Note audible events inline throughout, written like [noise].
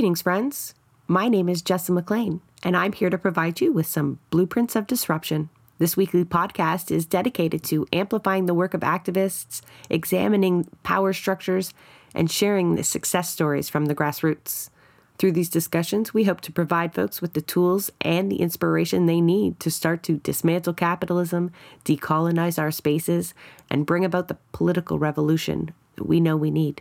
Greetings, friends. My name is Jessa McLean, and I'm here to provide you with some blueprints of disruption. This weekly podcast is dedicated to amplifying the work of activists, examining power structures, and sharing the success stories from the grassroots. Through these discussions, we hope to provide folks with the tools and the inspiration they need to start to dismantle capitalism, decolonize our spaces, and bring about the political revolution that we know we need.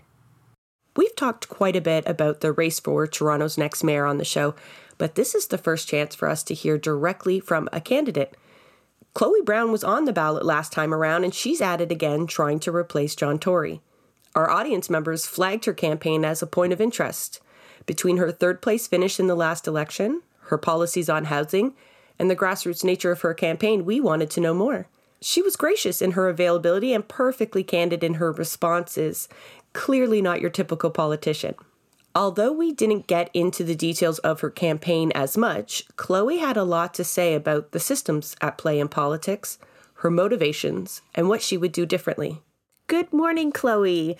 We've talked quite a bit about the race for Toronto's next mayor on the show, but this is the first chance for us to hear directly from a candidate. Chloe Brown was on the ballot last time around, and she's at it again trying to replace John Tory. Our audience members flagged her campaign as a point of interest. Between her third place finish in the last election, her policies on housing, and the grassroots nature of her campaign, we wanted to know more. She was gracious in her availability and perfectly candid in her responses, clearly not your typical politician. Although we didn't get into the details of her campaign as much, Chloe had a lot to say about the systems at play in politics, her motivations, and what she would do differently. Good morning, Chloe.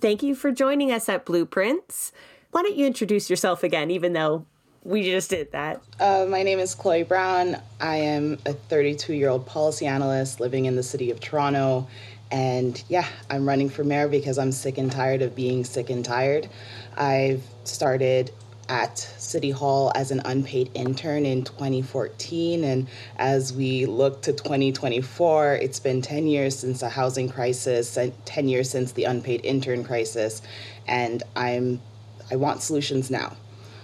Thank you for joining us at Blueprints. Why don't you introduce yourself again, even though we just did that? Uh, my name is Chloe Brown. I am a 32 year old policy analyst living in the city of Toronto. And yeah, I'm running for mayor because I'm sick and tired of being sick and tired. I've started at City Hall as an unpaid intern in 2014. And as we look to 2024, it's been 10 years since the housing crisis, 10 years since the unpaid intern crisis. And I'm I want solutions now.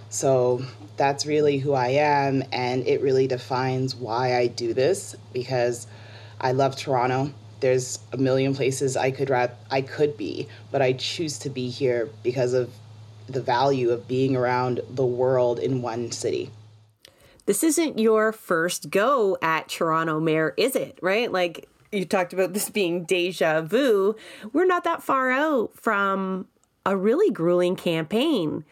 So that's really who I am, and it really defines why I do this because I love Toronto. There's a million places I could rap, I could be, but I choose to be here because of the value of being around the world in one city. This isn't your first go at Toronto mayor, is it? Right? Like you talked about this being deja vu. We're not that far out from a really grueling campaign,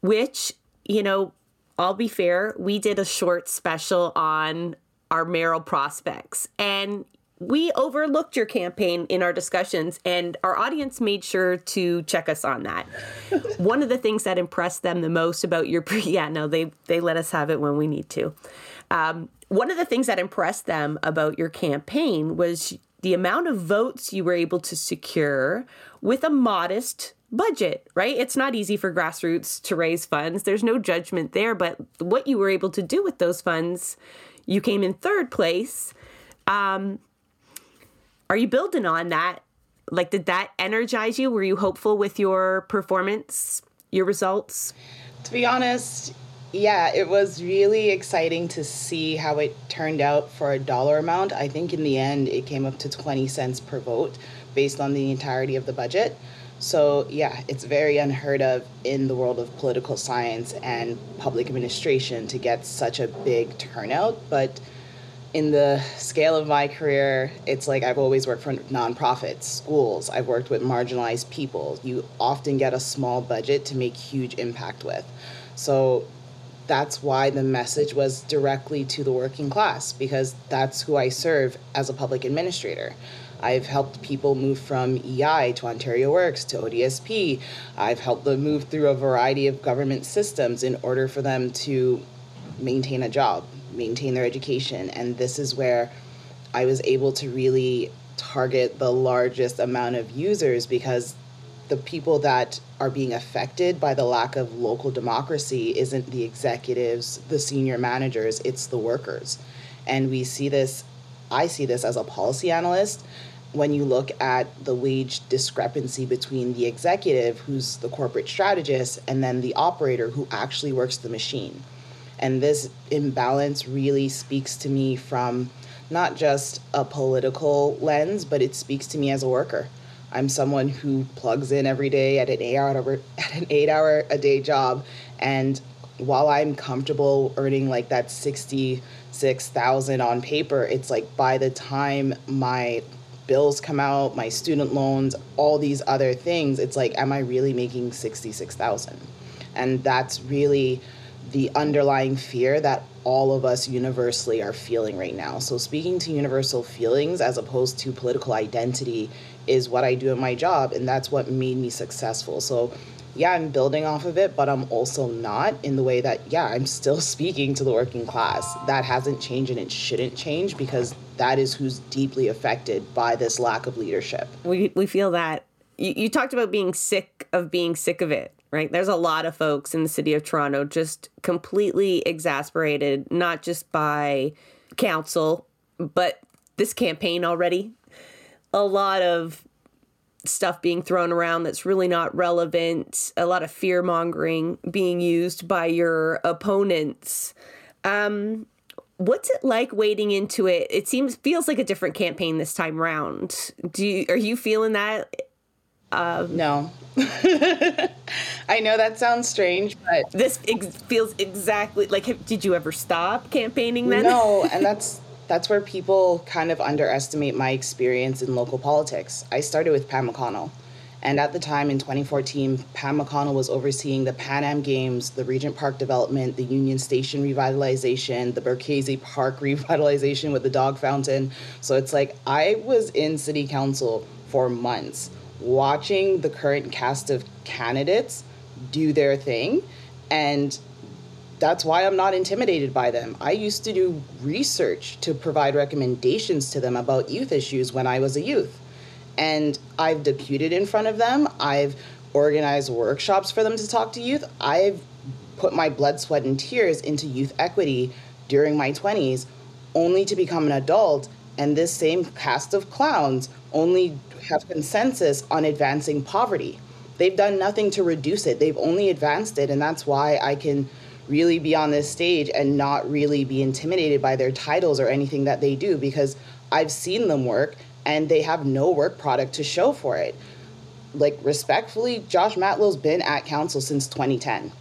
which, you know, I'll be fair, we did a short special on our mayoral prospects. And we overlooked your campaign in our discussions, and our audience made sure to check us on that. [laughs] One of the things that impressed them the most about your pre, [laughs] yeah, no, they they let us have it when we need to. Um, one of the things that impressed them about your campaign was the amount of votes you were able to secure with a modest budget, right? It's not easy for grassroots to raise funds. There's no judgment there, but what you were able to do with those funds, you came in third place. Um, are you building on that? Like, did that energize you? Were you hopeful with your performance, your results? To be honest, yeah, it was really exciting to see how it turned out for a dollar amount. I think in the end, it came up to 20 cents per vote based on the entirety of the budget. So, yeah, it's very unheard of in the world of political science and public administration to get such a big turnout. But in the scale of my career, it's like I've always worked for nonprofits, schools, I've worked with marginalized people. You often get a small budget to make huge impact with. So, that's why the message was directly to the working class because that's who I serve as a public administrator. I've helped people move from EI to Ontario Works to ODSP. I've helped them move through a variety of government systems in order for them to maintain a job, maintain their education. And this is where I was able to really target the largest amount of users because the people that are being affected by the lack of local democracy isn't the executives, the senior managers, it's the workers. And we see this, I see this as a policy analyst when you look at the wage discrepancy between the executive, who's the corporate strategist, and then the operator who actually works the machine. And this imbalance really speaks to me from not just a political lens, but it speaks to me as a worker. I'm someone who plugs in every day at an eight hour [laughs] at an eight hour a day job, and while I'm comfortable earning like that sixty six thousand on paper, it's like by the time my bills come out, my student loans, all these other things, it's like, am I really making 66,000? And that's really the underlying fear that all of us universally are feeling right now. So, speaking to universal feelings as opposed to political identity is what I do in my job, and that's what made me successful. So, yeah, I'm building off of it, but I'm also not in the way that, yeah, I'm still [laughs] speaking to the working class. That hasn't changed and it shouldn't change because that is who's deeply affected by this lack of leadership. We, we feel that. You, you talked about being sick of being sick of it, right? There's a lot of folks in the city of Toronto just completely exasperated, not just by council, but this campaign already. A lot of stuff being thrown around that's really not relevant, a lot of fear mongering being used by your opponents. Um, what's it like wading into it? It seems feels like a different campaign this time round. Do you, are you feeling that? Um, no. [laughs] I know that sounds strange, but this ex- feels exactly like. Did you ever stop campaigning then? No, [laughs] and that's that's where people kind of underestimate my experience in local politics. I started with Pam McConnell. And at the time in 2014, Pam McConnell was overseeing the Pan Am Games, the Regent Park development, the Union Station revitalization, the Berczy Park [laughs] revitalization with the dog fountain. So it's like I was in city council for months watching the current cast of candidates do their thing. And that's why I'm not intimidated by them. I used to do research to provide recommendations to them about youth issues when I was a youth. And I've deputed in front of them. I've organized workshops for them to talk to youth. I've put my blood, sweat, and tears into youth equity during my 20s, only to become an adult. And this same cast of clowns only have consensus on advancing poverty. They've done nothing to reduce it, they've only advanced it. And that's why I can really be on this stage and not really be intimidated by their titles or anything that they do because I've seen them work and they have no work product to show for it. Like, respectfully, Josh Matlow's been at council since 2010.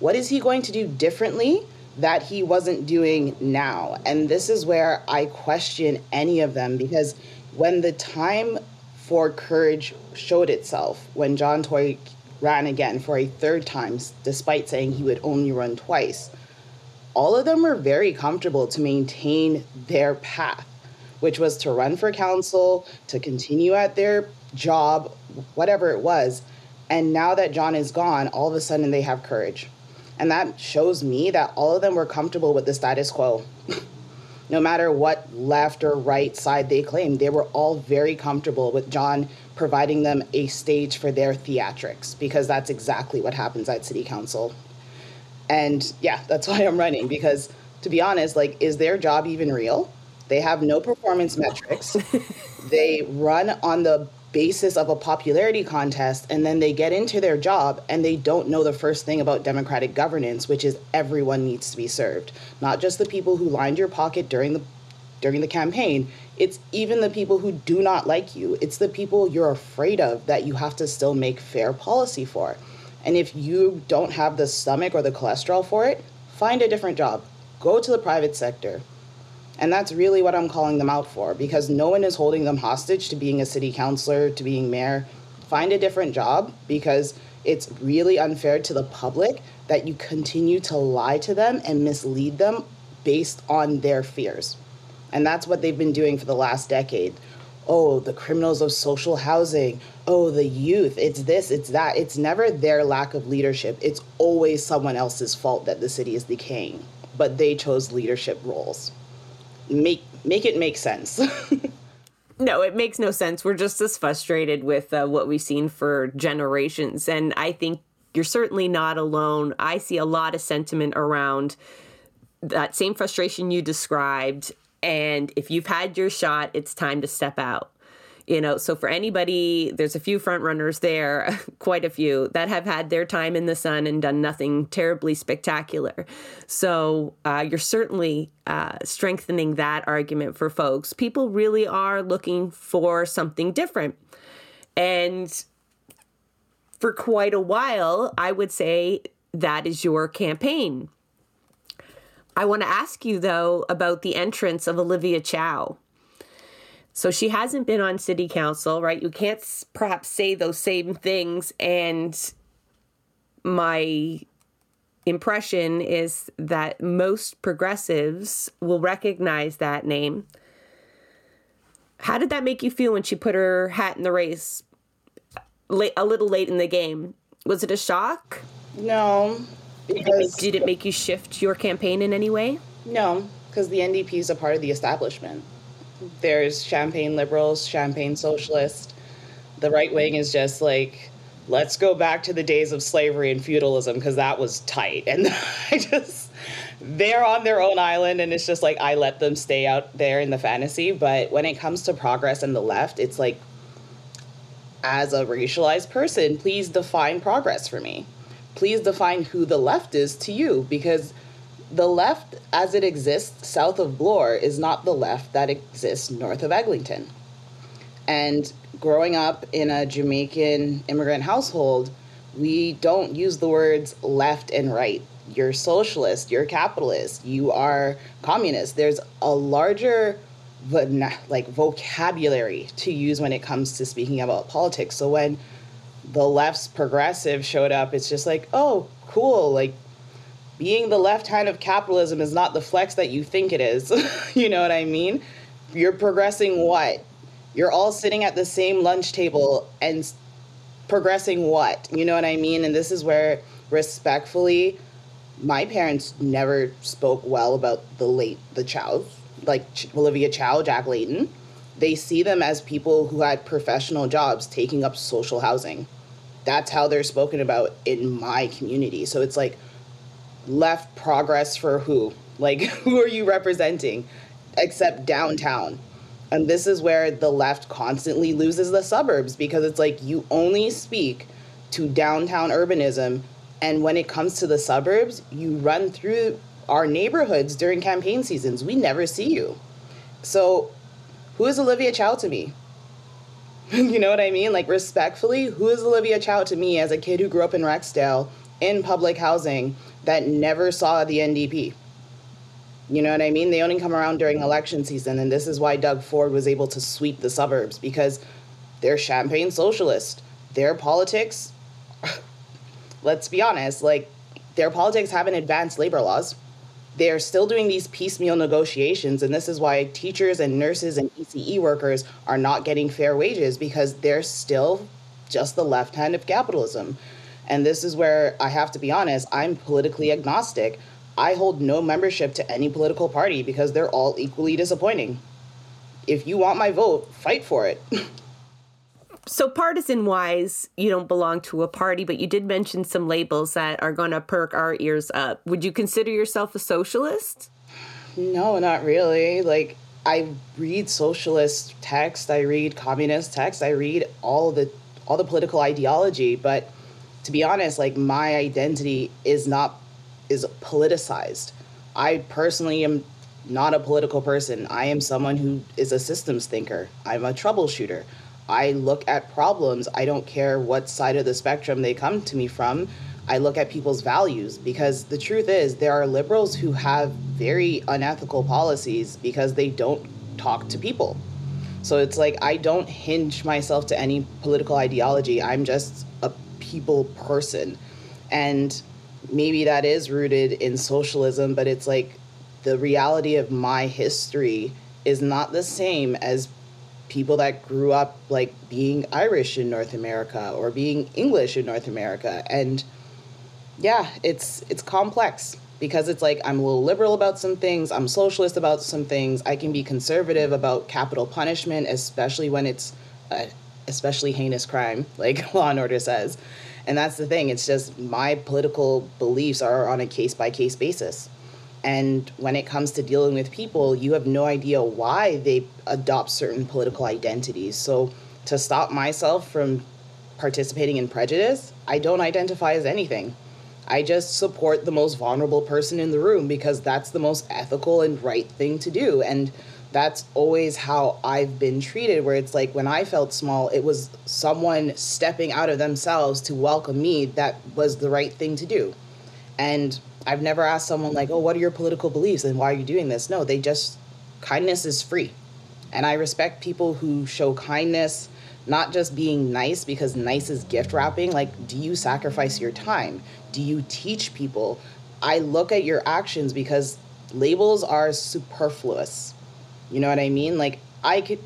What is he going to do differently that he wasn't doing now? And this is where I question any of them because when the time for courage showed itself, when John Tory ran again for a third time, despite saying he would only run twice. All of them were very comfortable to maintain their path, which was to run for council, to continue at their job, whatever it was. And now that John is gone, all of a sudden they have courage. And that shows me that all of them were comfortable with the status quo. [laughs] no matter what left or right side they claimed, they were all very comfortable with John providing them a stage for their theatrics because that's exactly what happens at city council. And yeah, that's [laughs] why I'm running because to be honest, like, is their job even real? They have no performance metrics. [laughs] they run on the basis of a popularity contest and then they get into their job and they don't know the first thing about democratic governance which is everyone needs to be served. Not just the people who lined your pocket during the during the campaign. It's even the people who do not like you. It's the people you're afraid of that you have to still make fair policy for. And if you don't have the stomach or the cholesterol for it find a different job. Go to the private sector and that's really what I'm calling them out for because no one is holding them hostage to being a city councilor, to being mayor. Find a different job because it's really unfair to the public that you continue to lie to them and mislead them based on their fears. And that's what they've been doing for the last decade. Oh, the criminals of social housing. Oh, the youth. It's this, it's that. It's never their lack of leadership. It's always someone else's fault that the city is decaying. But they chose leadership roles make make it make sense. [laughs] no, it makes no sense. We're just as frustrated with uh, what we've seen for generations, and I think you're certainly not alone. I see a lot of sentiment around that same frustration you described. And if you've had your shot, it's time to step out you know so for anybody there's a few front runners there [laughs] quite a few that have had their time in the sun and done nothing terribly spectacular. So uh, you're certainly uh, strengthening that argument for folks. People really are looking for something different. And for quite a while i would say that is your campaign. I want to ask you, though, about the entrance of Olivia Chow. So she hasn't been on city council, right? You can't perhaps say those same things. And my impression is that most progressives will recognize that name. How did that make you feel when she put her hat in the race uh, late, a little late in the game? Was it a shock? No. Because did it make you shift your campaign in any way? No, because the NDP is a part of the establishment. There's champagne liberals, champagne socialists. The right wing is just like, let's go back to the days of slavery and feudalism because that was tight. And [laughs] I just, they're on their own island and it's just like, I let them stay out there in the fantasy. But when it comes to progress and the left, it's like, as a racialized person, please define progress for me. Please define who the left is to you because the left as it exists south of Bloor is not the left that exists north of Eglinton. And growing up in a Jamaican immigrant household, we don't use the words left and right. You're socialist, you're capitalist, you are communist. There's a larger like vocabulary to use when it comes to speaking about politics. So when the left's progressive showed up, it's just like, oh, cool, like being the left hand of capitalism is not the flex that you think it is. [laughs] you know what I mean? You're progressing what? You're all sitting at the same lunch table and progressing what? You know what I mean? And this is where respectfully my parents never spoke well about the late the Chows, like Olivia Chow, Jack Layton. They see them as people who had professional jobs taking up social housing. That's how they're spoken about in my community. So it's like left progress for who? Like, [laughs] who are you representing except downtown? And this is where the left constantly loses the suburbs because it's like you only speak to downtown urbanism. And when it comes to the suburbs, you run through our neighborhoods during campaign seasons. We never see you. So, who is Olivia Chow to me? [laughs] you know what I mean? Like, respectfully, who is Olivia Chow to me as a kid who grew up in Rexdale in public housing that never saw the NDP. You know what I mean? They only come around during election season, and this is why Doug Ford was able to sweep the suburbs because they're champagne socialist. Their politics, [laughs] let's be honest, like their politics haven't advanced labor laws. They're still doing these piecemeal negotiations, and this is why teachers and nurses and ECE workers are not getting fair wages because they're still just the left hand of capitalism. And this is where I have to be honest, I'm politically agnostic. I hold no membership to any political party because they're all equally disappointing. If you want my vote, fight for it. [laughs] so, partisan wise, you don't belong to a party, but you did mention some labels that are going to perk our ears up. Would you consider yourself a socialist? No, not really. Like, I read socialist text, I read communist text, I read all the all the political ideology, but to be honest, like my identity is not is politicized. I personally am not a political person. I am someone who is a systems thinker. I'm a troubleshooter. I look at problems. I don't care what side of the spectrum they come to me from. I look at people's values because the truth is there are liberals who have very unethical policies because they don't talk to people. So it's like I don't hinge myself to any political ideology. I'm just people person. And maybe that is rooted in socialism, but it's like the reality of my history is not the same as people that grew up like being Irish in North America or being English in North America. And yeah, it's it's complex because it's like I'm a little liberal about some things, I'm socialist about some things, I can be conservative about capital punishment, especially when it's a especially heinous crime, [laughs] like Law and Order says. And that's the thing, it's just my political beliefs are on a case by case basis. And when it comes to dealing with people, you have no idea why they adopt certain political identities. So to stop myself from participating in prejudice, I don't identify as anything. I just support the most vulnerable person in the room because that's the most ethical and right thing to do. And that's always how I've been treated. Where it's like when I felt small, it was someone stepping out of themselves to welcome me that was the right thing to do. And I've never asked someone, like, oh, what are your political beliefs and why are you doing this? No, they just, kindness is free. And I respect people who show kindness, not just being nice because nice is gift wrapping. Like, do you sacrifice your time? Do you teach people? I look at your actions because labels are superfluous you know what I mean? Like I could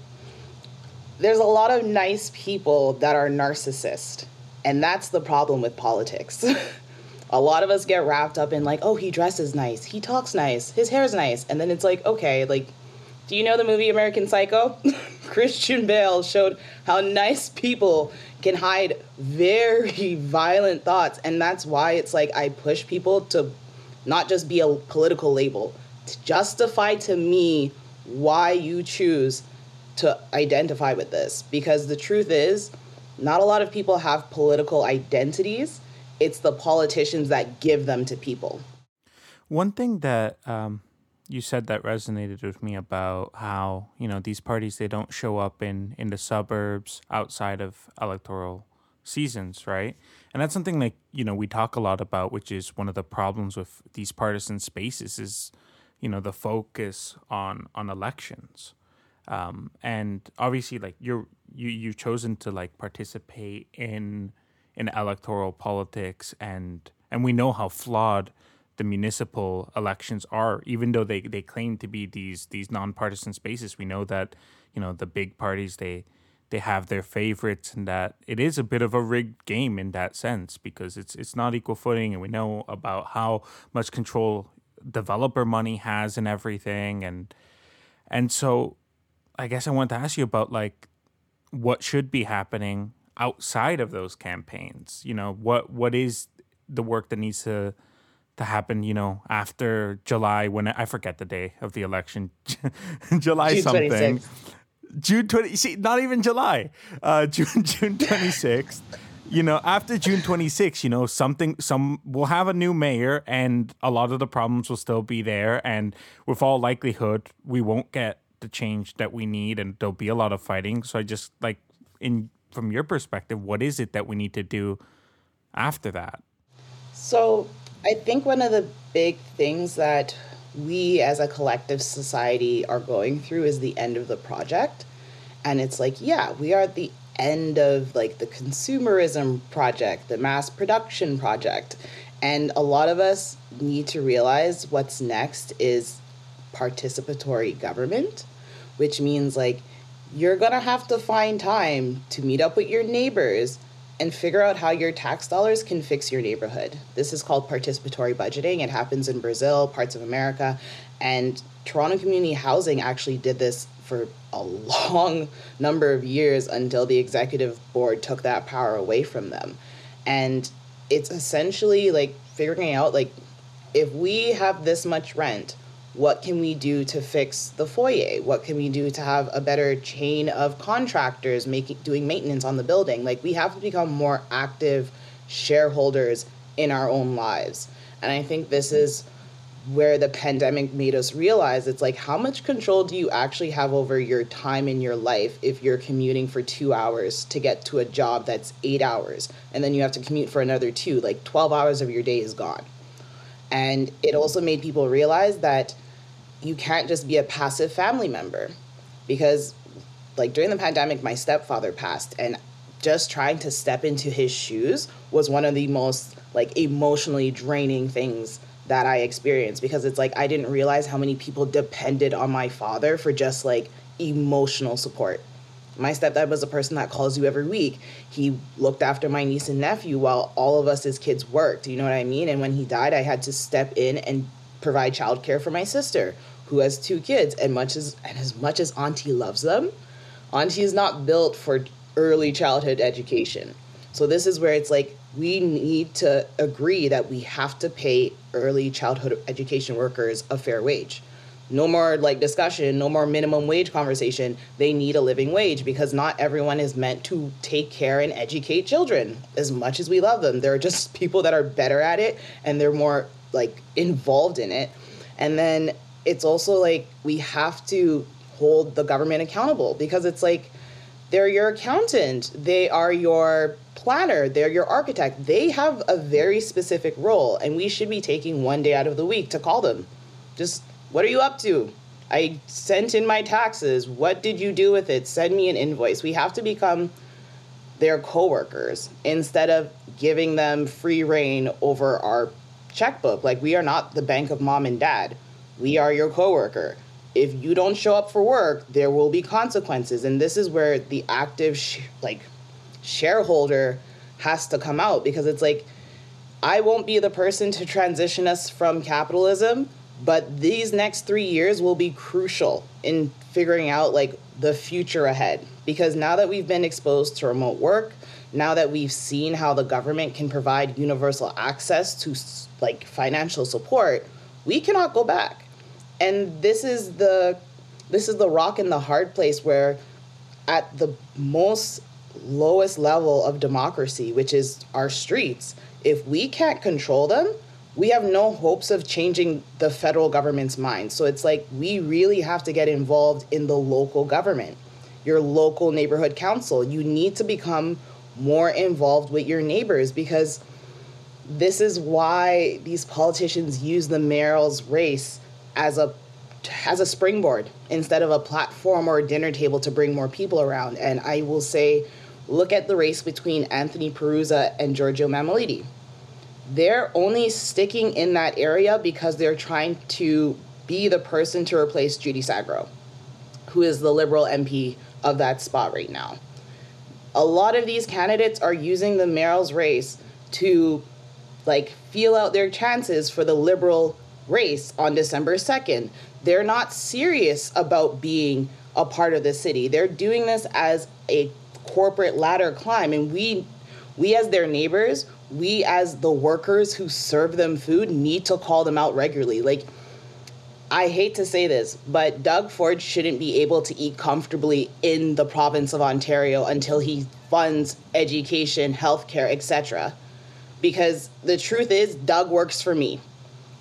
there's a lot of nice people that are narcissist. And that's the problem with politics. [laughs] a lot of us get wrapped up in like, oh, he dresses nice, he talks nice, his hair's nice, and then it's like, okay, like, do you know the movie American Psycho? [laughs] Christian Bale showed how nice people can hide very [laughs] violent thoughts, and that's why it's like I push people to not just be a political label, to justify to me why you choose to identify with this, because the truth is, not a lot of people have political identities it's the politicians that give them to people. One thing that um, you said that resonated with me about how you know these parties they don't show up in in the suburbs outside of electoral seasons, right? And that's something like you know we talk a lot about, which is one of the problems with these partisan spaces is you know the focus on on elections. Um, and obviously, like you're you you've chosen to like participate in in electoral politics and and we know how flawed the municipal elections are even though they, they claim to be these these nonpartisan spaces we know that you know the big parties they they have their favorites and that it is a bit of a rigged game in that sense because it's it's not equal footing and we know about how much control developer money has and everything and and so I guess I want to ask you about like what should be happening outside of those campaigns? You know, what what is the work that needs to to happen, you know, after July when I forget the day of the election. [laughs] July June something. 26th. June 20 see not even July. Uh [laughs] June June 26th. You know, after June 26th, you know, something some we'll have a new mayor and a lot of the problems will still be there and with all likelihood we won't get the change that we need and there'll be a lot of fighting. So I just like in from your perspective, what is it that we need to do after that? So, I think one of the big things that we as a collective society are going through is the end of the project. And it's like, yeah, we are at the end of like the consumerism project, the mass production project. And a lot of us need to realize what's next is participatory government, which means like you're going to have to find time to meet up with your neighbors and figure out how your tax dollars can fix your neighborhood. This is called participatory budgeting. It happens in Brazil, parts of America, and Toronto Community Housing actually did this for a long [laughs] number of years until the executive board took that power away from them. And it's essentially like figuring out like if we have this much rent, what can we do to fix the foyer? What can we do to have a better chain of contractors making doing maintenance on the building? Like we have to become more active shareholders in our own lives. And i think this is where the pandemic made us realize it's like how much control do you actually have over your time in your life if you're commuting for 2 hours to get to a job that's 8 hours and then you have to commute for another 2 like 12 hours of your day is gone? And it also made people realize that you can't just be a passive family member because like during the pandemic my stepfather passed and just trying to step into his shoes was one of the most like emotionally draining things that I experienced because it's like I didn't realize how many people depended on my father for just like emotional support. My stepdad was a person that calls you every week. He looked after my niece and nephew while all of us as kids worked. You know what I mean? And when he died, I had to step in and provide childcare for my sister who has two kids and much as and as much as auntie loves them auntie is not built for early childhood education so this is where it's like we need to agree that we have to pay early childhood education workers a fair wage. No more like discussion no more minimum wage conversation. They need a living wage because not everyone is meant to take care and educate children. As much as we love them there are just [laughs] people that are better at it and they're more like involved in it. And then it's also like we have to hold the government accountable because it's like they're your accountant, they are your planner, they're your architect. They have a very specific role, and we should be taking one day out of the week to call them. Just, what are you up to? I sent in my taxes. What did you do with it? Send me an invoice. We have to become their coworkers instead of giving them free reign over our checkbook. Like, we are not the bank of mom and dad we are your coworker. If you don't show up for work, there will be consequences. And this is where the active sh- like shareholder has to come out because it's like I won't be the person to transition us from capitalism, but these next 3 years will be crucial in figuring out like the future ahead because now that we've been exposed to remote work, now that we've seen how the government can provide universal access to like financial support, we cannot go back. And this is the this is the rock in the hard place where at the most lowest level of democracy, which is our streets, if we can't control them, we have no hopes of changing the federal government's mind. So it's like we really have to get involved in the local government, your local neighborhood council. You need to become more involved with your neighbors because this is why these politicians use the mayoral's race as a as a springboard instead of a platform or a dinner table to bring more people around. And I will say, look at the race between Anthony Perruzza and Giorgio Mammoliti. They're only sticking in that area because they're trying to be the person to replace Judy Sgro, who is the liberal MP of that spot right now. A lot of these candidates are using the mayoral's race to like feel out their chances for the liberal race on December 2nd. They're not serious about being a part of the city. They're doing this as a corporate ladder climb and we we as their neighbors, we as the workers who serve them food need to call them out regularly. Like I hate to say this, but Doug Ford shouldn't be able to eat comfortably in the province of Ontario until he funds education, healthcare, etc because the truth is, Doug works for me.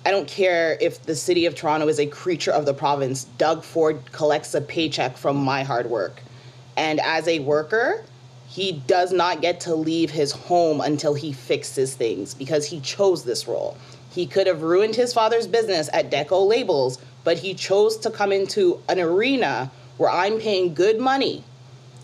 I don't care if the city of Toronto is a creature of the province. Doug Ford collects a paycheck from my hard work. And as a worker, he does not get to leave his home until he fixes things because he chose this role. He could have ruined his father's business at Deco Labels, but he chose to come into an arena where I'm paying good money.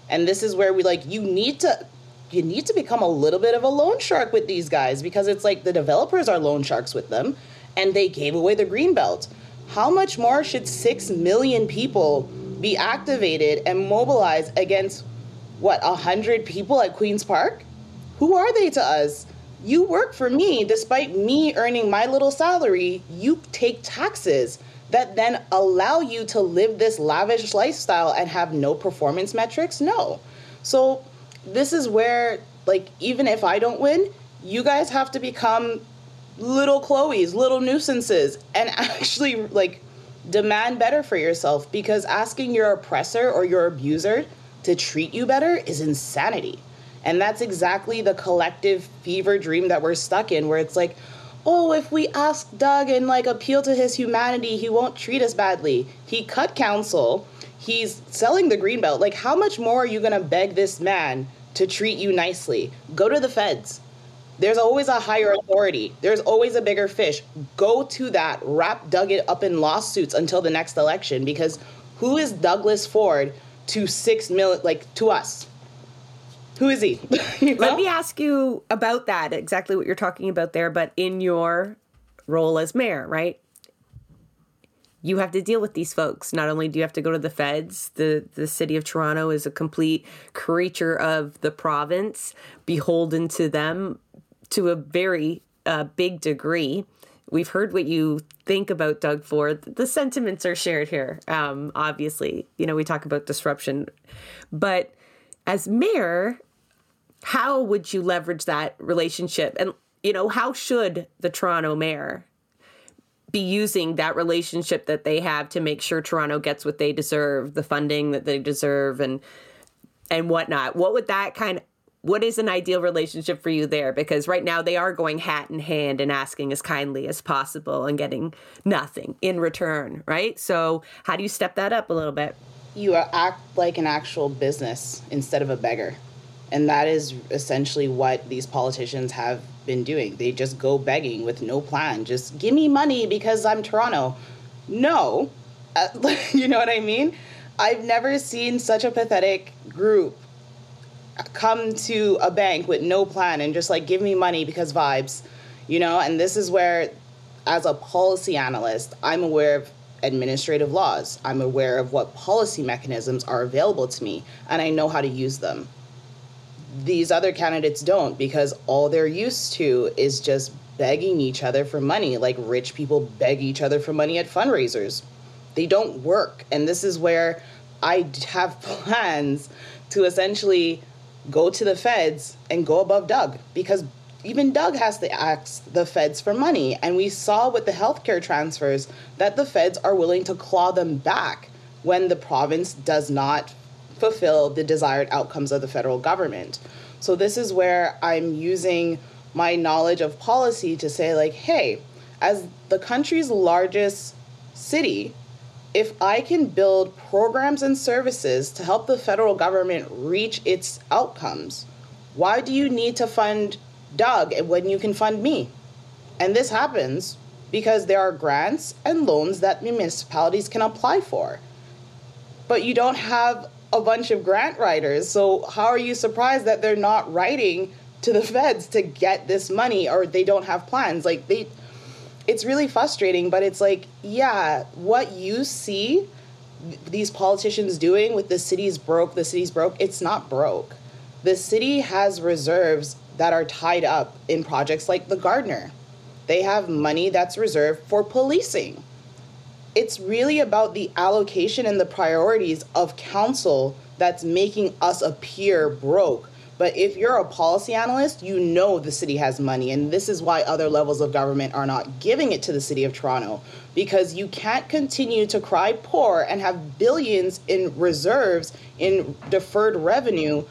And this is where we like, you need to you need to become a little bit of a loan shark with these guys because it's like the developers are loan sharks with them and they gave away the green belt. How much more should 6 million people be activated and mobilized against what 100 people at Queen's Park? Who are they to us? You work for me despite me earning my little salary, you take taxes that then allow you to live this lavish lifestyle and have no performance metrics? No. So this is where like even if I don't win, you guys have to become little Chloe's, little nuisances, and [laughs] actually like demand better for yourself because asking your oppressor or your abuser to treat you better is insanity. And that's exactly the collective fever dream that we're stuck in, where it's like, oh, if we ask Doug and like appeal to his humanity, he won't treat us badly. He cut council He's selling the green belt. Like, how much more are you to beg this man to treat you nicely? Go to the feds. There's always a higher authority. There's always a bigger fish. Go to that. Wrap Doug it up in lawsuits until the next election because who is Douglas Ford to six million, like to us? Who is he? [laughs] you know? Let me ask you about that, exactly what you're talking about there, but in your role as mayor, right? you have to deal with these folks. Not only do you have to go to the feds, the, the city of Toronto is a complete creature of the province, beholden to them to a very uh, big degree. We've heard what you think about Doug Ford. The sentiments are shared here, um, obviously. You know, we talk about disruption. But as mayor, how would you leverage that relationship? And, you know, how should the Toronto mayor be using that relationship that they have to make sure Toronto gets what they deserve, the funding that they deserve, and and whatnot. What would that kind of what is an ideal relationship for you there? Because right now they are going hat in hand and asking as kindly as possible and getting nothing in return, right? So how do you step that up a little bit? You act like an actual business instead of a beggar. And that is essentially what these politicians have been doing. They just go begging with no plan. Just give me money because I'm Toronto. No. Uh, [laughs] you know what I mean? I've never seen such a pathetic group come to a bank with no plan and just like give me money because vibes, you know? And this is where, as a policy analyst, I'm aware of administrative laws. I'm aware of what policy mechanisms are available to me, and I know how to use them these other candidates don't because all they're used to is just begging each other for money, like rich people beg each other for money at fundraisers. They don't work. And this is where I have [laughs] plans to essentially go to the feds and go above Doug because even Doug has to ask the feds for money. And we saw with the healthcare transfers that the feds are willing to claw them back when the province does not fulfill the desired outcomes of the federal government. So, this is where I'm using my knowledge of policy to say, like, hey, as the country's largest city, if I can build programs and services to help the federal government reach its outcomes, why do you need to fund Doug when you can fund me? And this happens because there are grants and loans that municipalities can apply for. But you don't have a bunch of grant writers, so how are you surprised that they're not writing to the [laughs] feds to get this money or they don't have plans? Like they it's really frustrating, but it's like, yeah, what you see these politicians doing with the city's broke, the city's broke, it's not broke. The city has reserves that are tied up in projects like the Gardiner. They have money that's reserved for policing. It's really about the allocation and the priorities of council that's making us appear broke but if you're a policy analyst, you know the city has money. And this is why other levels of government are not giving it to the city of Toronto because you can't continue to cry poor and have billions in reserves in deferred revenue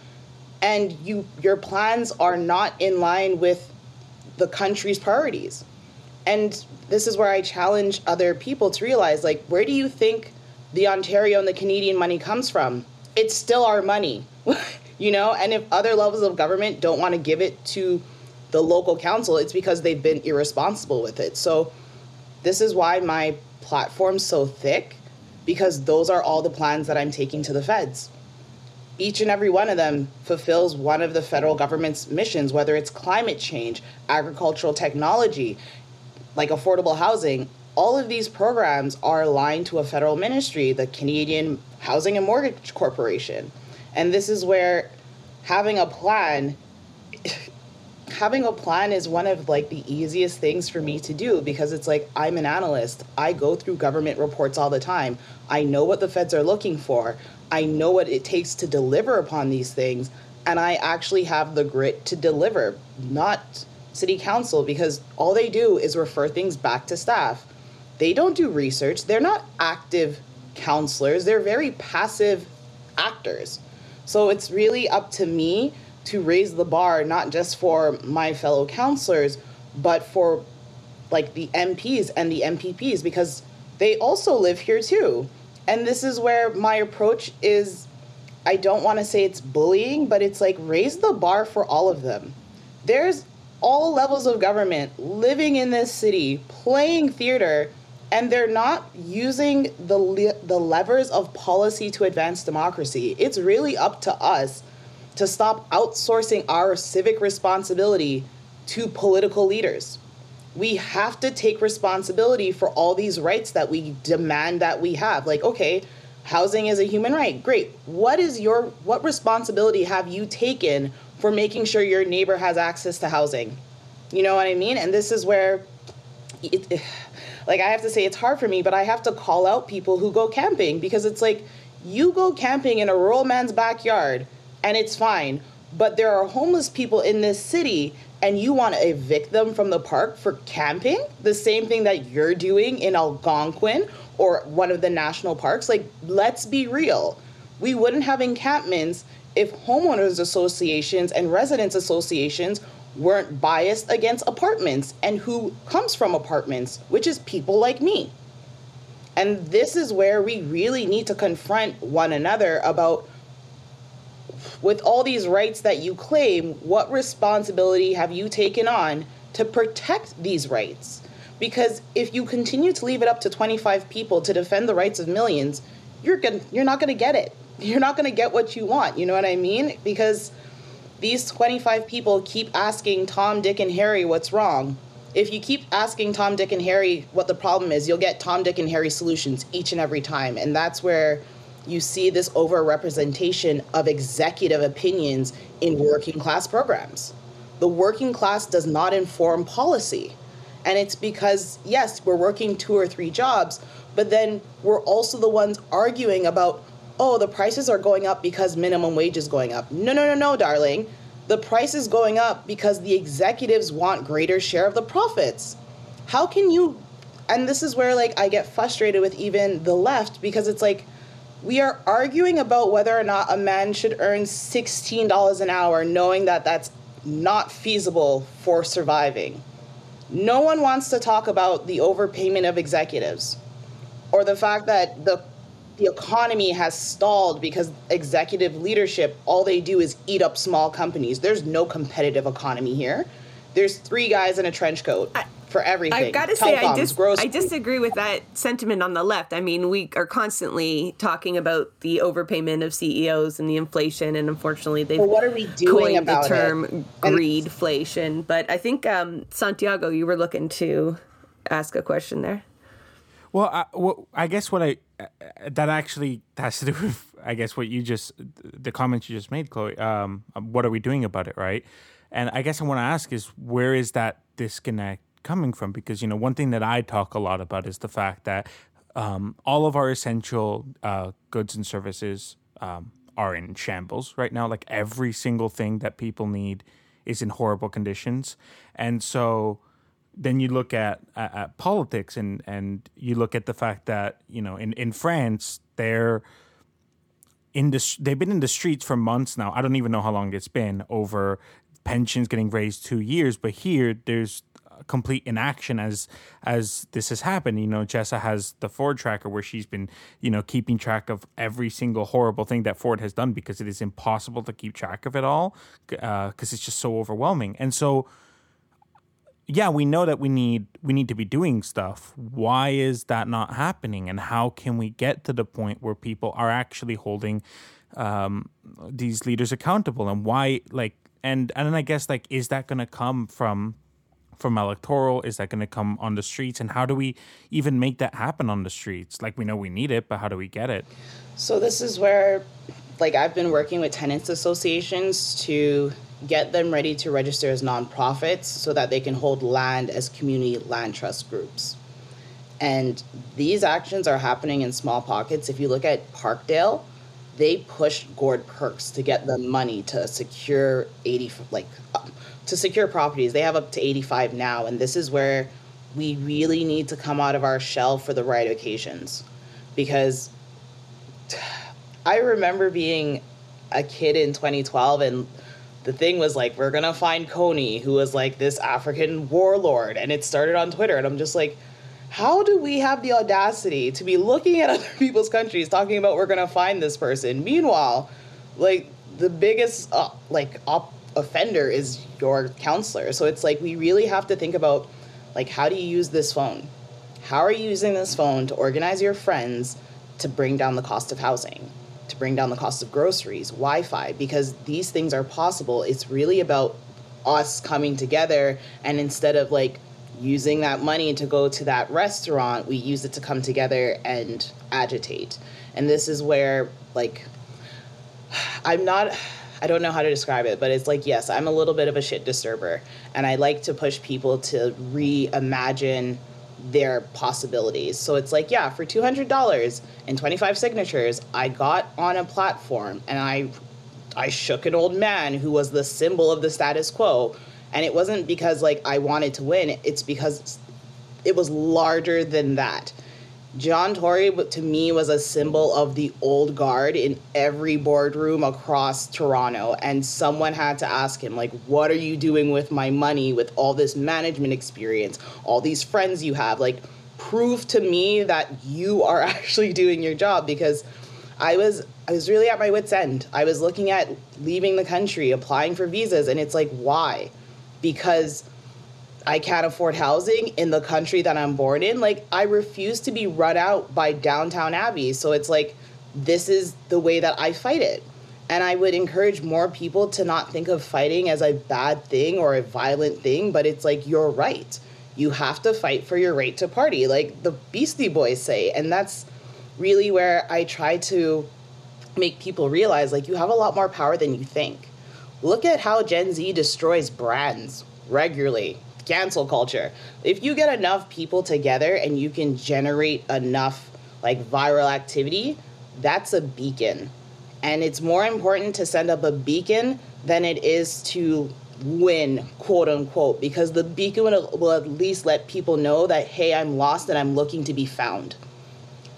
and you your plans are not in line with the country's priorities. And this is where I challenge other people to realize like where do you think the Ontario and the Canadian money comes from? It's still our money. [laughs] you know? And if other levels of government don't want to give it to the local council it's because they've been irresponsible with it. So this is why my platform's so thick because those are all the plans that i'm taking to the feds. Each and every one of them fulfills one of the federal government's missions whether it's climate change agricultural technology like affordable housing. All of these programs are aligned to a federal ministry the canadian housing and mortgage corporation and this is where having a plan having a plan is one of like the easiest things for me to do because it's like I'm an analyst. I go through government reports all the time. I know what the feds are looking for. I know what it takes to deliver upon these things and I actually have the grit to deliver. Not city council because all they do is refer things back to staff. They don't do research. They're not active counselors. They're very passive actors. So it's really up to me to raise the bar, not just for my fellow counselors, but for like the MPs and the MPPs, because they also live here too. And this is where my approach is I don't want to say it's bullying, but it's like raise the bar for all of them. There's all levels of government living in this city, playing theater, and they're not using the le- the levers of policy to advance democracy. It's really up to us to stop outsourcing our civic responsibility to political leaders. We have to take responsibility for all these rights that we demand that we have. Like, okay, housing is a human right. Great. What is your what responsibility have you taken for making sure your neighbor has access to housing? You know what I mean? And this is where it, like I have to say it's hard for me, but I have to call out people who go camping because it's like you go camping in a rural man's backyard and it's fine, but there are homeless people in this city and you want to evict them from the park for camping, the same thing that you're doing in Algonquin or one of the national parks. Like, let's be real. We wouldn't have encampments if homeowners associations and residents associations weren't biased against apartments and who comes from apartments, which is people like me. And this is where we really need to confront one another about with all these rights that you claim, what responsibility have you taken on to protect these rights? Because if you continue to leave it up to 25 people to defend the rights of millions, you're gonna, you're not going to get it. You're not going to get what you want, you know what I mean? Because these 25 people keep asking Tom, Dick, and Harry what's wrong. If you keep asking Tom, Dick, and Harry what the problem is, you'll get Tom, Dick, and Harry solutions each and every time. And that's where you see this overrepresentation of executive opinions in working class programs. The working class does not inform policy. And it's because, yes, we're working two or three jobs, but then we're also the ones arguing about, oh, the prices are going up because minimum wage is going up. No, no, no, no, darling. The price is going up because the executives want greater share of the profits. How can you and this is where like I get frustrated with even the left because it's like we are arguing about whether or not a man should earn $16 an hour knowing that that's not feasible for surviving. No one wants to talk about the overpayment of executives or the fact that the the economy has stalled because executive leadership all they do is eat up small companies. There's no competitive economy here. There's three guys in a trench coat. I, for everything. I've got to say, I, dis- I disagree with that sentiment on the left. I mean, we are constantly talking about the overpayment of CEOs and the inflation, and unfortunately, they've well, what are we doing coined the term greedflation. But I think um, Santiago, you were looking to ask a question there. Well, I, well, I guess what I that actually has to do [laughs] with I guess what you just the comments you just made, Chloe. Um, what are we doing about it, right? And I guess I want to ask is where is that disconnect coming from because you know one thing that I talk a lot about is the fact that um, all of our essential uh, goods and services um, are in shambles right now. Like every single thing that people need is in horrible conditions, and so then you look at, at, at politics and and you look at the fact that you know in in France they're in the they've been in the streets for months now. I don't even know how long it's been over pensions getting raised two years, but here there's complete inaction as as this has happened. You know, Jessa has the Ford tracker where she's been, you know, keeping track of every single horrible thing that Ford has done because it is impossible to keep track of it all because uh, it's just so overwhelming. And so, yeah, we know that we need we need to be doing stuff. Why is that not happening? And how can we get to the point where people are actually holding um, these leaders accountable? And why, like, and and then I guess like, is that going to come from from electoral? Is that going to come on the streets? And how do we even make that happen on the streets? Like, we know we need it, but how do we get it? So, this is where, like, I've been working with tenants associations to get them ready to register as nonprofits so that they can hold land as community land trust groups. And these actions are happening in small pockets. If you look at Parkdale, they pushed Gord Perks to get the money to secure 80, like um, to secure properties. They have up to 85 now, and this is where we really need to come out of our shell for the right occasions. Because I remember being a kid in 2012 and the thing was like we're gonna find Kony, who was like this African warlord, and it started on Twitter, and I'm just like, how do we have the audacity to be looking at [laughs] other people's countries talking about we're gonna find this person? Meanwhile, like the biggest uh, like op- offender is your counselor. So it's like we really have to think about like how do you use this phone? How are you using this phone to organize your friends to bring down the cost of housing, bring down the cost of groceries, Wi-Fi because these things are possible. It's really about us coming together and instead of like using that money to go to that restaurant, we use it to come together and agitate. And this is where like [sighs] I'm not [sighs] I don't know how to describe it, but it's like, yes, I'm a little bit of a shit disturber. And I like to push people to reimagine their possibilities. So it's like, yeah, for $200 and 25 signatures, I got on a platform and I I shook an old man who was the symbol of the status quo. And it wasn't because like I wanted to win, it's because it was larger than that. John Tory, to me, was a symbol of the old guard in every boardroom across Toronto. And someone had to ask him, like, what are you doing with my money with all this management experience, all these friends you have? Like, prove to me that you are [laughs] actually doing your job because I was I was really at my wits end. I was looking at leaving the country, applying for visas, and it's like, why? Because I can't afford housing in the country that I'm born in. Like, I refuse to be run out by Downton Abbey. So it's like, this is the way that I fight it. And I would encourage more people to not think of fighting as a bad thing or a violent thing, but it's like, you're right. You have to fight for your right to party, like the Beastie Boys say. And that's really where I try to make people realize like you have a lot more power than you think. Look at how Gen Z destroys brands regularly. Cancel culture. If you get enough people together and you can generate enough like viral activity, that's a beacon. And it's more important to send up a beacon than it is to win, quote unquote, because the beacon will, will at least let people know that, hey, I'm lost and I'm looking to be found.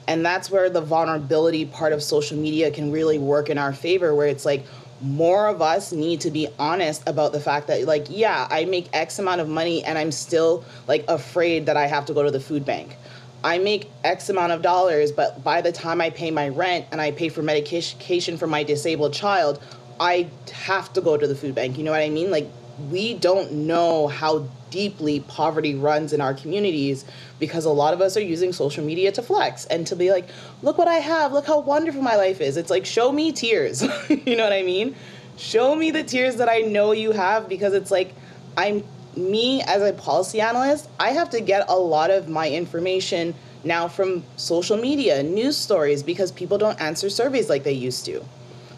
And that's where the vulnerability part of social media can really work in our favor, where it's like more of us need to be honest about the fact that, like, yeah, I make X amount of money and I'm still like afraid that I have to go to the food bank. I make X amount of dollars, but by the time I pay my rent and I pay for medication for my disabled child, I have to go to the food bank. You know what I mean? Like, we don't know how deeply poverty runs in our communities because a lot of us are using social media to flex and to be like, look what I have, look how wonderful my life is. It's like, show me tears. [laughs] you know what I mean? Show me the tears that I know you have because it's like, I'm me as a policy analyst, I have to get a lot of my information now from social media, news stories, because people don't answer surveys like they used to.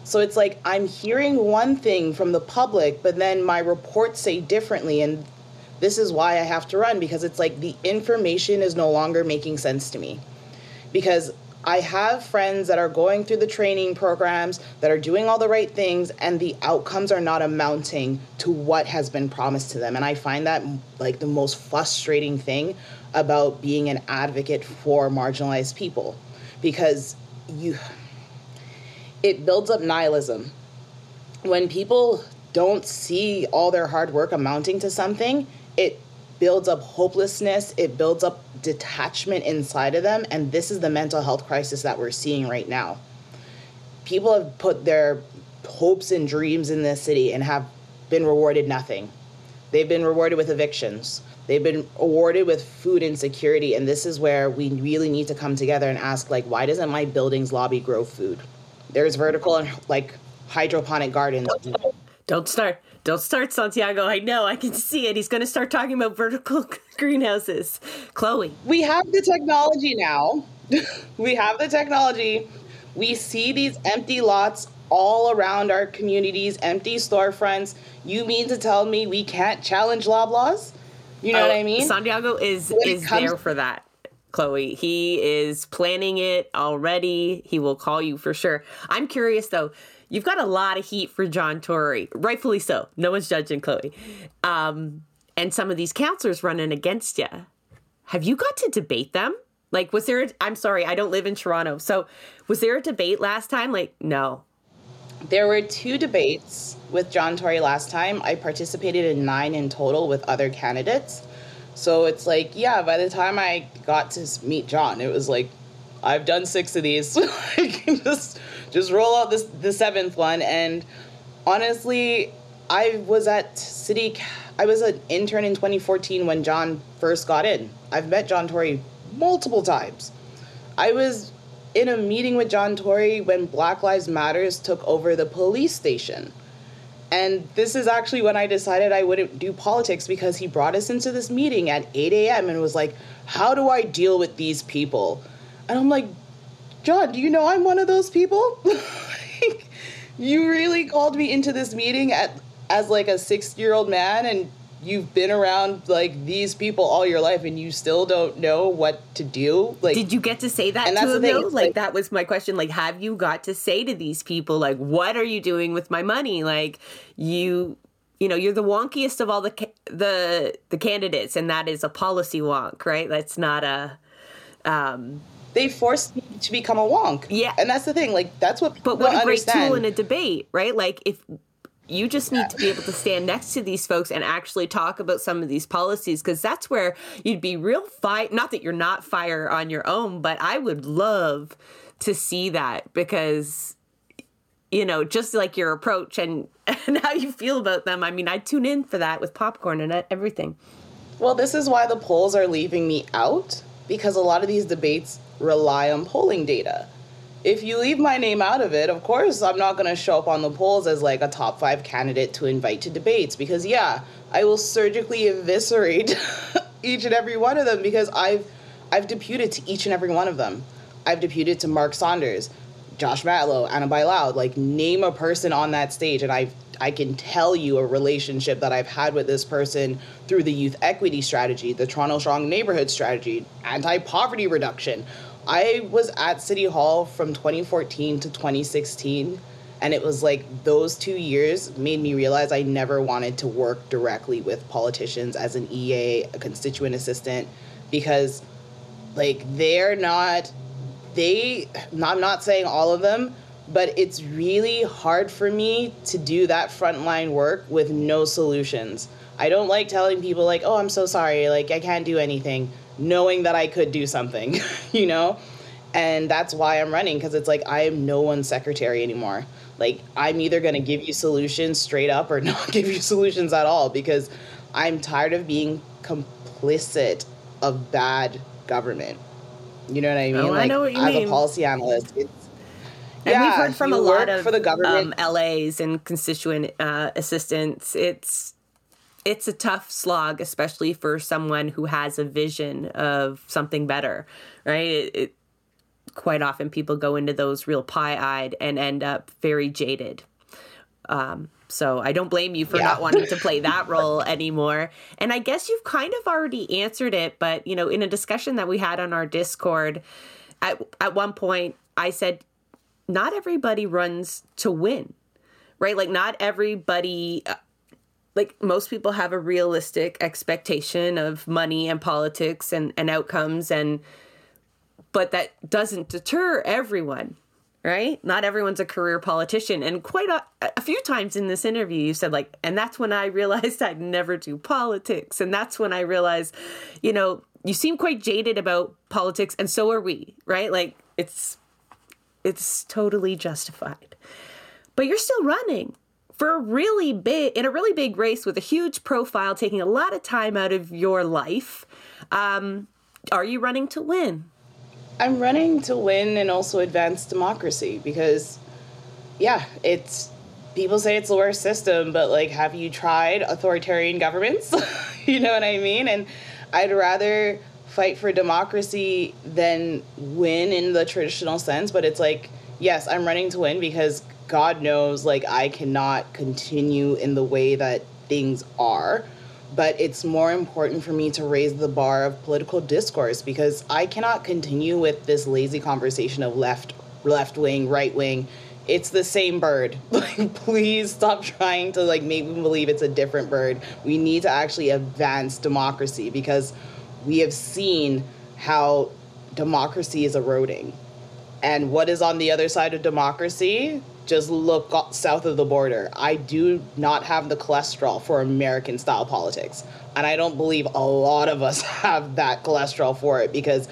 So it's like I'm hearing one thing from the public, but then my reports say differently. And this is why I have to run because it's like the information is no longer making sense to me. Because I have friends that are going through the training programs that are doing all the right things, and the outcomes are not amounting to what has been promised to them. And I find that like the most frustrating thing about being an advocate for marginalized people because you it builds up nihilism. When people don't see all their hard work amounting to something, it builds up hopelessness, it builds up detachment inside of them, and this is the mental health crisis that we're seeing right now. People have put their hopes and dreams in this city and have been rewarded nothing. They've been rewarded with evictions. They've been awarded with food insecurity, and this is where we really need to come together and ask, like, why doesn't my building's lobby grow food? There's vertical and like hydroponic gardens. Don't start. Don't start, Santiago. I know. I can see it. He's going to start talking about vertical [laughs] greenhouses. Chloe. We have the technology now. [laughs] we have the technology. We see these empty lots all around our communities, empty storefronts. You mean to tell me we can't challenge Loblaws? You know oh, what I mean? Santiago is is there for that. Chloe. He is planning it already. He will call you for sure. I'm curious though. You've got a lot of heat for John Tory, rightfully so. No one's judging Chloe. Um, and some of these councillors running against you. Have you got to debate them? Like, was there? i am sorry, I don't live in Toronto. So, was there a debate last time? Like, no. There were two debates with John Tory last time. I participated in nine in total with other candidates. So it's like, yeah, by the time I got to meet John, it was like, I've done six of these. [laughs] I can just just roll out this the seventh one. And honestly, I was at City. I was an intern in 2014 when John first got in. I've met John Tory multiple times. I was in a meeting with John Tory when Black Lives Matters took over the police station. And this is actually when I decided I wouldn't do politics because he brought us into this meeting at 8 a.m. and was like, How do I deal with these people? And I'm like, John, do you know I'm one of those people? [laughs] you really called me into this meeting at as like a six year old man and you've been around like these people all your life and you still don't know what to do like did you get to say that to them? Like, like, that was my question. Like have you got to say to these people like what are you doing with my money? Like you you know you're the wonkiest of all the ca- the the candidates and that is a policy wonk right? That's not a um they forced me to become a wonk. Yeah. And that's the thing like that's what but what a great understand. tool in a debate right? Like if you just need to be able to stand next to these folks and actually talk about some of these policies because that's where you'd be real fight not that you're not fire on your own but i would love to see that because you know just like your approach and [laughs] and how you feel about them. I mean i tune in for that with popcorn and everything. Well this is why the polls are leaving me out because a lot of these debates rely on polling data if you leave my name out of it, of course, I'm not going to show up on the polls as like a top five candidate to invite to debates because, yeah, I will surgically eviscerate [laughs] each and every one of them because I've I've deputed to each and every one of them. I've deputed to Mark Saunders. Josh Matlow, Ana Bailão, like name a person on that stage, and I I can tell you a relationship that I've had with this person through the youth equity strategy, the Toronto Strong Neighborhood strategy, anti poverty reduction. I was at City Hall from 2014 to 2016 and it was like those two years made me realize I never wanted to work directly with politicians as an EA, a constituent assistant, because like they're not, they, I'm not saying all of them, but it's really hard for me to do that frontline work with no solutions. I don't like telling people, like, oh, I'm so sorry, like, I can't do anything, knowing that I could do something, [laughs] you know? And that's why I'm running, because it's like I am no one's secretary anymore. Like, I'm either going to give you solutions straight up or [laughs] not give you solutions at all because I'm tired of being complicit of bad government. You know what I mean? Oh, like, I know what you mean. as mean. a policy analyst, it's And yeah, we've heard from a lot of for the government. um, LAs and constituent uh, assistants. It's it's a tough slog, especially for someone who has a vision of something better, right? It, it, quite often people go into those real pie-eyed and end up very jaded. Um, so I don't blame you for Yeah. not wanting to play [laughs] that role anymore. And I guess you've kind of already answered it, but you know, in a discussion that we had on our Discord, at at one point I said, not everybody runs to win, right? Like not everybody. Like most people have a realistic expectation of money and politics and, and outcomes and but that doesn't deter everyone right? Not everyone's a career politician. And quite a, a few times in this interview you said like and that's when i [laughs] realized i'd never do politics. And that's when i realized you know you seem quite jaded about politics and so are we right? Like it's it's totally justified. But you're still running for really big in a really big race with a huge profile taking a lot of time out of your life um, are you running to win I'm running to win and also advance democracy because, yeah, it's people say it's the worst system, but like, have you tried authoritarian governments? [laughs] you know what I mean? And I'd rather fight for democracy than win in the traditional sense. But it's like, yes, I'm running to win because God knows, like, I cannot continue in the way that things are but it's more important for me to raise the bar of political discourse because I cannot continue with this lazy conversation of left left wing, right wing. It's the same bird. [laughs] Like please stop trying to like make me believe it's a different bird. We need to actually advance democracy because we have seen how democracy is eroding. And what is on the other side of democracy? Just look south of the border. I do not have the cholesterol for American style politics. And I don't believe a lot of us [laughs] have that cholesterol for it because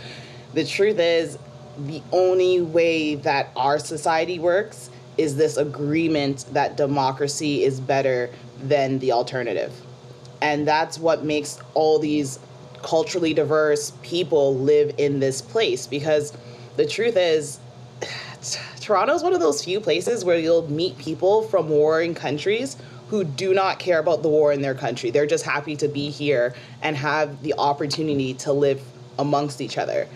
the truth is, the only way that our society works is this agreement that democracy is better than the alternative. And that's what makes all these culturally diverse people live in this place because the truth is Toronto's one of those few places where you'll meet people from warring countries who do not care about the war in their country. They're just happy to be here and have the opportunity to live amongst each other.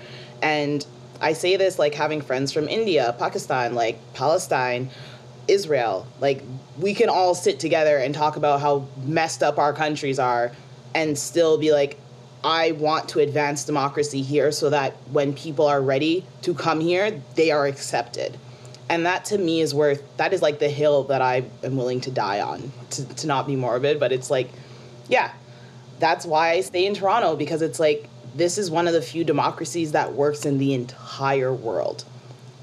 And I say this like having friends from India, Pakistan, like Palestine, Israel. Like we can all sit together and talk about how messed up our countries are and still be like I want to advance democracy here so that when people are ready to come here, they are accepted. And that to me is worth that is like the hill that I am willing to die on, to, to not be morbid, but it's like, yeah, that's why I stay in Toronto because it's like this is one of the few democracies that works in the entire world.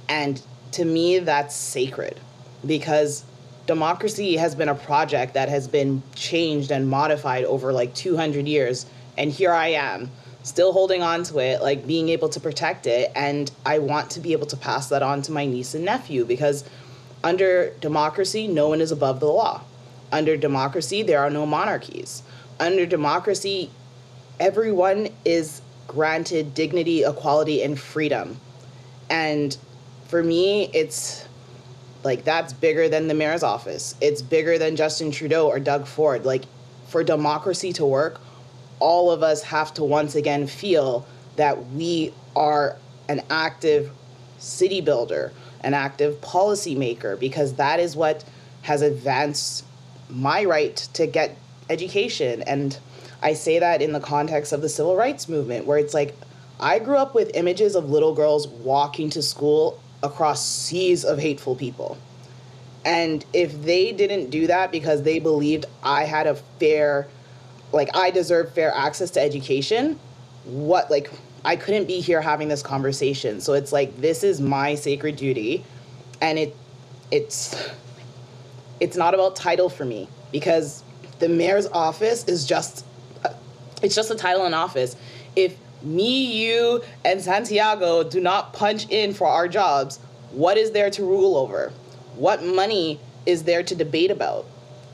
And to me, that's sacred because democracy has been a project that has been changed and modified over like 200 years. And here I am, still holding on to it, like being able to protect it. And I want to be able to pass that on to my niece and nephew because under democracy, no one is above the law. Under democracy, there are no monarchies. Under democracy, everyone is granted dignity, equality, and freedom. And for me, it's like that's bigger than the mayor's office. It's bigger than Justin Trudeau or Doug Ford. Like for democracy to work, all of us have to once again feel that we are an active city builder, an active policymaker, because that is what has advanced my right to get education. And I say that in the context of the civil rights movement, where it's like, I grew up with images of little girls walking to school across seas of hateful people. And if they didn't do that because they believed I had a fair, like I deserve fair access to education, what, like, I couldn't be here having this conversation. So it's like, this is my sacred duty. And it, it's, it's not about title for me because the mayor's office is just, uh, it's just a title in office. If me, you, and Santiago do not punch in for our jobs, what is there to rule over? What money is there to debate about?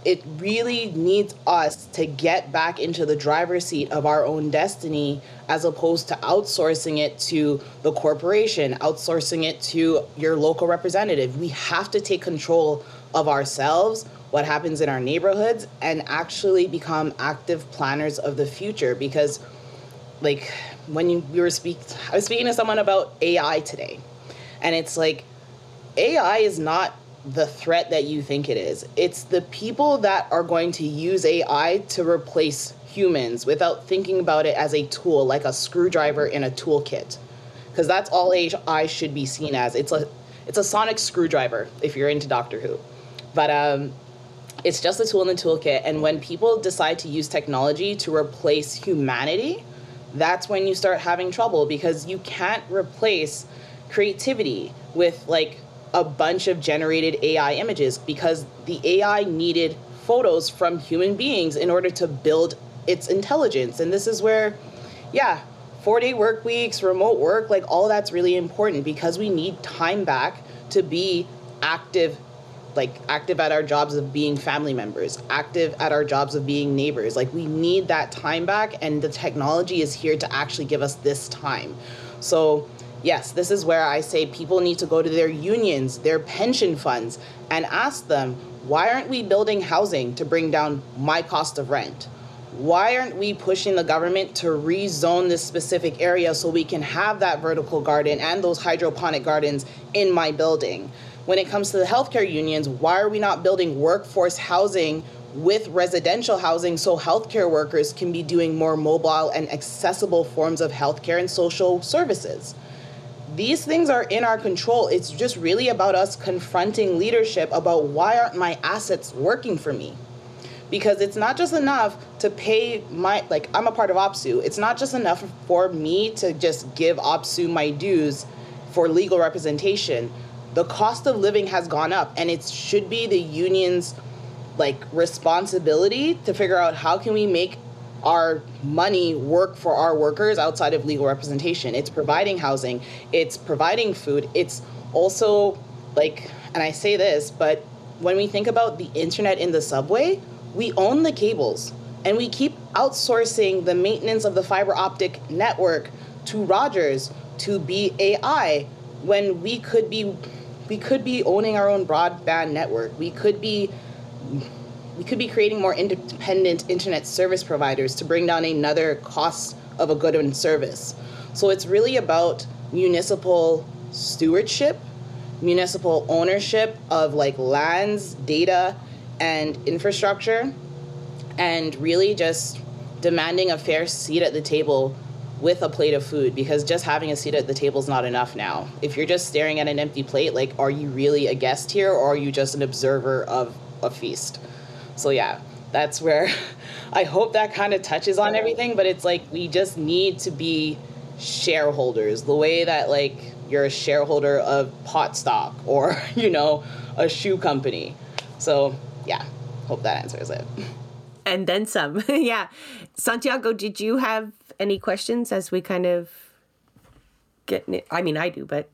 It really needs us to get back into the driver's seat of our own destiny as opposed to outsourcing it to the corporation, outsourcing it to your local representative. We have to take control of ourselves, what happens in our neighborhoods, and actually become active planners of the future because like when you we were speak I was speaking to someone about AI today. And it's like AI is not the threat that you think it is. It's the people that are going to use AI to replace humans without thinking about it as a tool, like a screwdriver in a toolkit. Because that's all AI should be seen as. It's a it's a sonic screwdriver if you're into Doctor Who. But um, it's just a tool in the toolkit. And when people decide to use technology to replace humanity, that's when you start having trouble because you can't replace creativity with like a bunch of generated AI images because the AI needed photos from human beings in order to build its intelligence. And this is where, yeah, four day work weeks, remote work, like all that's really important because we need time back to be active like active at our jobs of being family members, active at our jobs of being neighbors. Like we need that time back and the technology is here to actually give us this time. So, yes, this is where I say people need to go to their unions, their pension funds and ask them, why aren't we building housing to bring down my cost of rent? Why aren't we pushing the government to rezone this specific area so we can have that vertical garden and those hydroponic gardens in my building? when it comes to the healthcare unions, why are we not building workforce housing with residential housing so healthcare workers can be doing more mobile and accessible forms of healthcare and social services? These things are in our control. It's just really about us confronting leadership about why aren't my assets working for me? Because it's not just enough to pay my, like, I'm a part of OPSEU. It's not just enough for me to just give OPSEU my dues for legal representation the cost of living has gone up and it should be the union's like responsibility to figure out how can we make our money work for our workers outside of legal representation it's providing housing it's providing food it's also like and i say this but when we think about the internet in the subway we own the cables and we keep outsourcing the maintenance of the fiber optic network to rogers to BAI when we could be we could be owning our own broadband network. We could be we could be creating more independent internet service providers to bring down another cost of a good and service. So it's really about municipal stewardship, municipal ownership of like lands, data, and infrastructure, and really just demanding a fair seat at the table with a plate of food because just having a seat at the table is not enough now. If you're just staring at an empty plate, like, are you really a guest here or are you just an observer of a feast? So, yeah, that's where [laughs] I hope that kind of touches on everything, but it's like we just need to be shareholders the way that, like, you're a shareholder of pot stock [laughs] or, you know, a shoe company. So, yeah, hope that answers it. And then some. [laughs] yeah. Santiago, did you have any questions as we kind of get? I mean, I do, but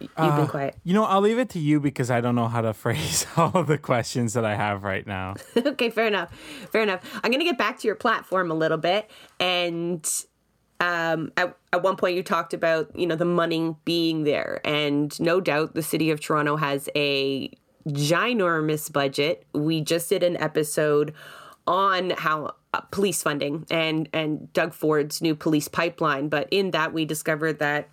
you've uh, been quiet. You know, I'll leave it to you because I don't know how to [laughs] phrase all of the questions that I have right now. [laughs] okay, fair enough. Fair enough. I'm going to get back to your platform a little bit and um, at, at one point you talked about you know the money being there and no doubt the city of toronto has a ginormous budget we just did an episode on how uh, police funding and and Doug Ford's new police pipeline. But in that, we discovered that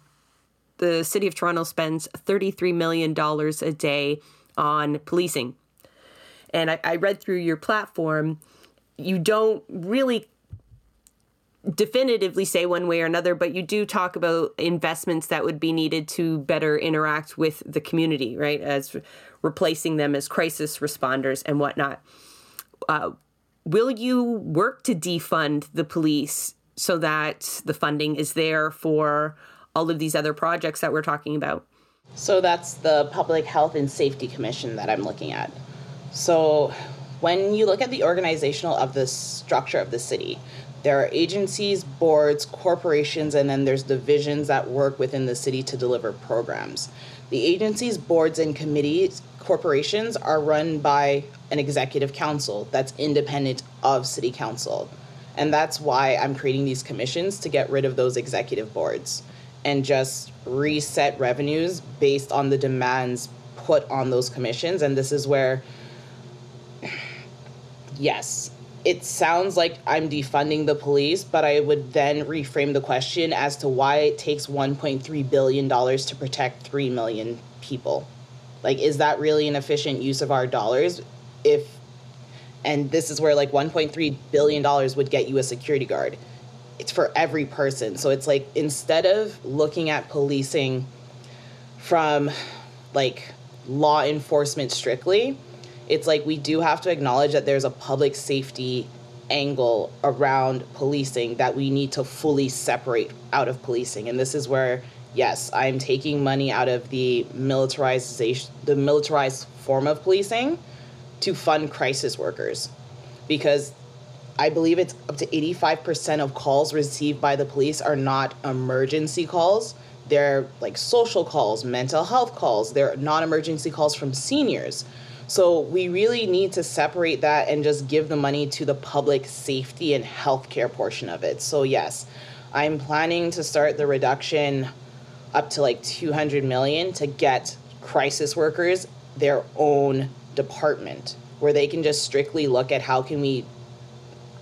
the city of Toronto spends $33 million a day on policing. And I, I read through your platform. You don't really definitively say one way or another, but you do talk about investments that would be needed to better interact with the community, right? As replacing them as crisis responders and whatnot. Uh, will you work to defund the police so that the funding is there for all of these other projects that we're talking about? So that's the Public Health and Safety Commission that I'm looking at. So when you look at the organizational of the structure of the city, there are agencies, boards, corporations, and then there's divisions that work within the city to deliver programs. The agencies, boards, and committees, corporations are run by an executive council that's independent of city council. And that's why I'm creating these commissions to get rid of those executive boards and just reset revenues based on the demands put on those commissions. And this is where, yes, it sounds like I'm defunding the police, but I would then reframe the question as to why it takes $1.3 billion to protect 3 million people. Like, is that really an efficient use of our dollars? If, and this is where like $1.3 billion would get you a security guard. It's for every person. So it's like instead of looking at policing from like law enforcement strictly, it's like we do have to acknowledge that there's a public safety angle around policing that we need to fully separate out of policing. And this is where, yes, I'm taking money out of the militarization, the militarized form of policing to fund crisis workers. Because I believe it's up to 85% of calls received by the police are not emergency calls. They're like social calls, mental health calls, they're non emergency calls from seniors. So we really need to separate that and just give the money to the public safety and healthcare portion of it. So yes, I'm planning to start the reduction up to like 200 million to get crisis workers their own department where they can just strictly look at how can we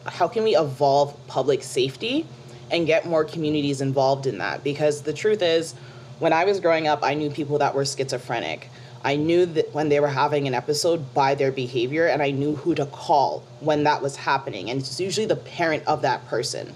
how can we evolve public safety and get more communities involved in that because the truth is when I was growing up I knew people that were schizophrenic I knew that when they were having an episode by their behavior, and I knew who to call when that was happening. And it's usually the parent of that person.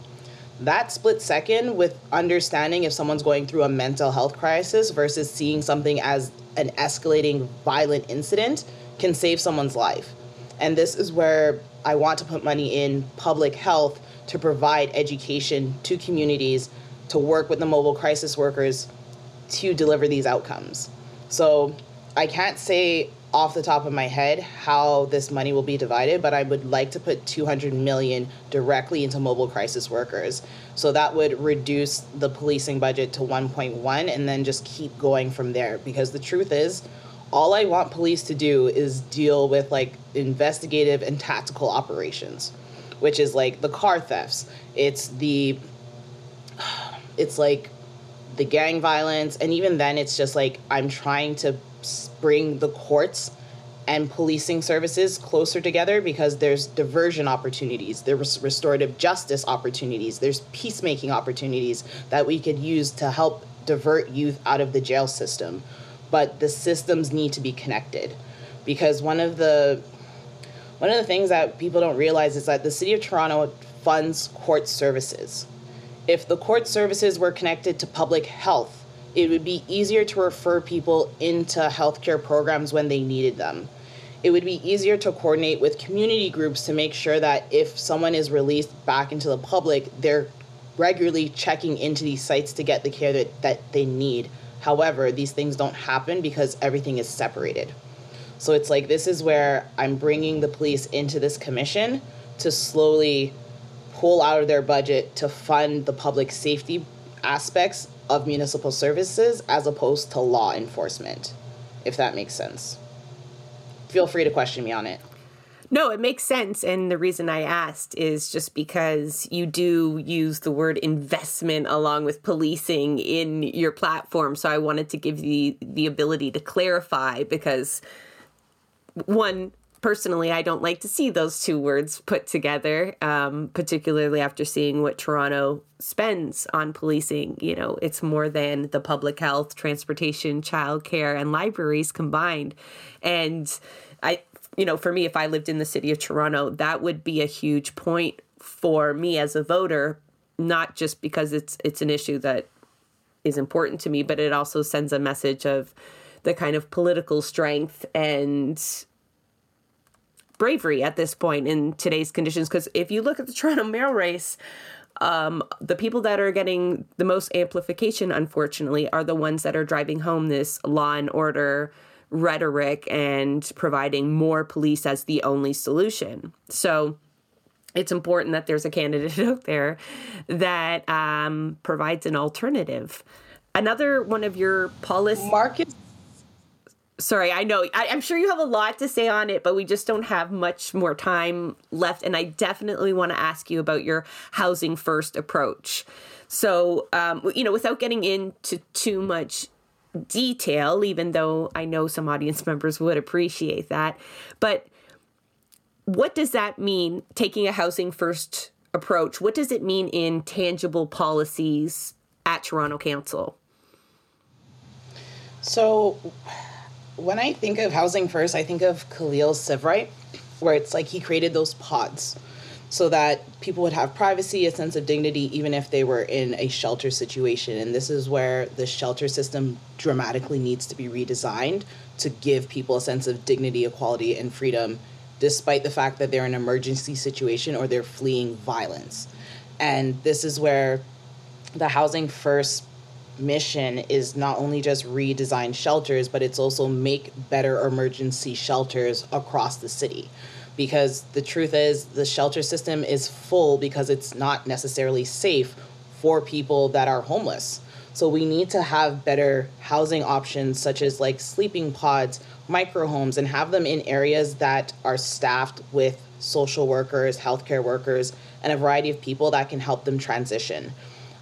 That split second with understanding if someone's going through a mental health crisis versus seeing something as an escalating violent incident can save someone's life. And this is where I want to put money in public health to provide education to communities, to work with the mobile crisis workers to deliver these outcomes. So I can't say off the top of my head how this money will be divided, but I would like to put 200 million directly into mobile crisis workers. So that would reduce the policing budget to 1.1 and then just keep going from there because the truth is all I want police to do is deal with like investigative and tactical operations, which is like the car thefts. It's the it's like the gang violence and even then it's just like I'm trying to bring the courts and policing services closer together because there's diversion opportunities, there's restorative justice opportunities, there's peacemaking opportunities that we could use to help divert youth out of the jail system. But the systems need to be connected because one of the one of the things that people don't realize is that the city of Toronto funds court services. If the court services were connected to public health, it would be easier to refer people into healthcare programs when they needed them. It would be easier to coordinate with community groups to make sure that if someone is released back into the public, they're regularly checking into these sites to get the care that, that they need. However, these things don't happen because everything is separated. So it's like this is where I'm bringing the police into this commission to slowly pull out of their budget to fund the public safety aspects of municipal services as opposed to law enforcement, if that makes sense. Feel free to question me on it. No, it makes sense. And the reason I asked is just because you do use the word investment along with policing in your platform. So I wanted to give you the ability to clarify because, one, personally, I don't like to see those two words put together, um, particularly after seeing what Toronto spends on policing. You know, it's more than the public health, transportation, childcare, and libraries combined. And I, you know, for me, if I lived in the city of Toronto, that would be a huge point for me as a voter, not just because it's it's an issue that is important to me, but it also sends a message of the kind of political strength and bravery at this point in today's conditions. Because if you look at the [laughs] Toronto mayor race, um, the people that are getting the most amplification, unfortunately, are the ones that are driving home this law and order rhetoric and providing more police as the only solution. So it's important that there's a candidate [laughs] out there that um, provides an alternative. Another one of your policies. Marcus sorry, I know I, am sure you have a lot to say on it, but we just don't have much more time left. And I definitely want to ask you about your housing first approach. So, um, you know, without getting into too much detail, even though I know some audience [laughs] members would appreciate that, but what does that mean, taking a housing first approach? What does it mean in tangible policies at Toronto Council? So, when I think of housing first, I think of Khaleel Seivwright, where it's like he created those pods so that people would have privacy, a sense of dignity, even if they were in a shelter situation. And this is where the shelter system dramatically needs to be redesigned to give people a sense of dignity, equality, and freedom, despite the fact that they're in an emergency situation or they're fleeing violence. And this is where the housing first mission is not only just redesign shelters, but it's also make better emergency shelters across the city. Because the truth is, the shelter system is full because it's not necessarily safe for people that are homeless. So we need to have better housing options, such as like sleeping pods, micro homes, and have them in areas that are staffed with social workers, healthcare workers, and a variety of people that can help them transition.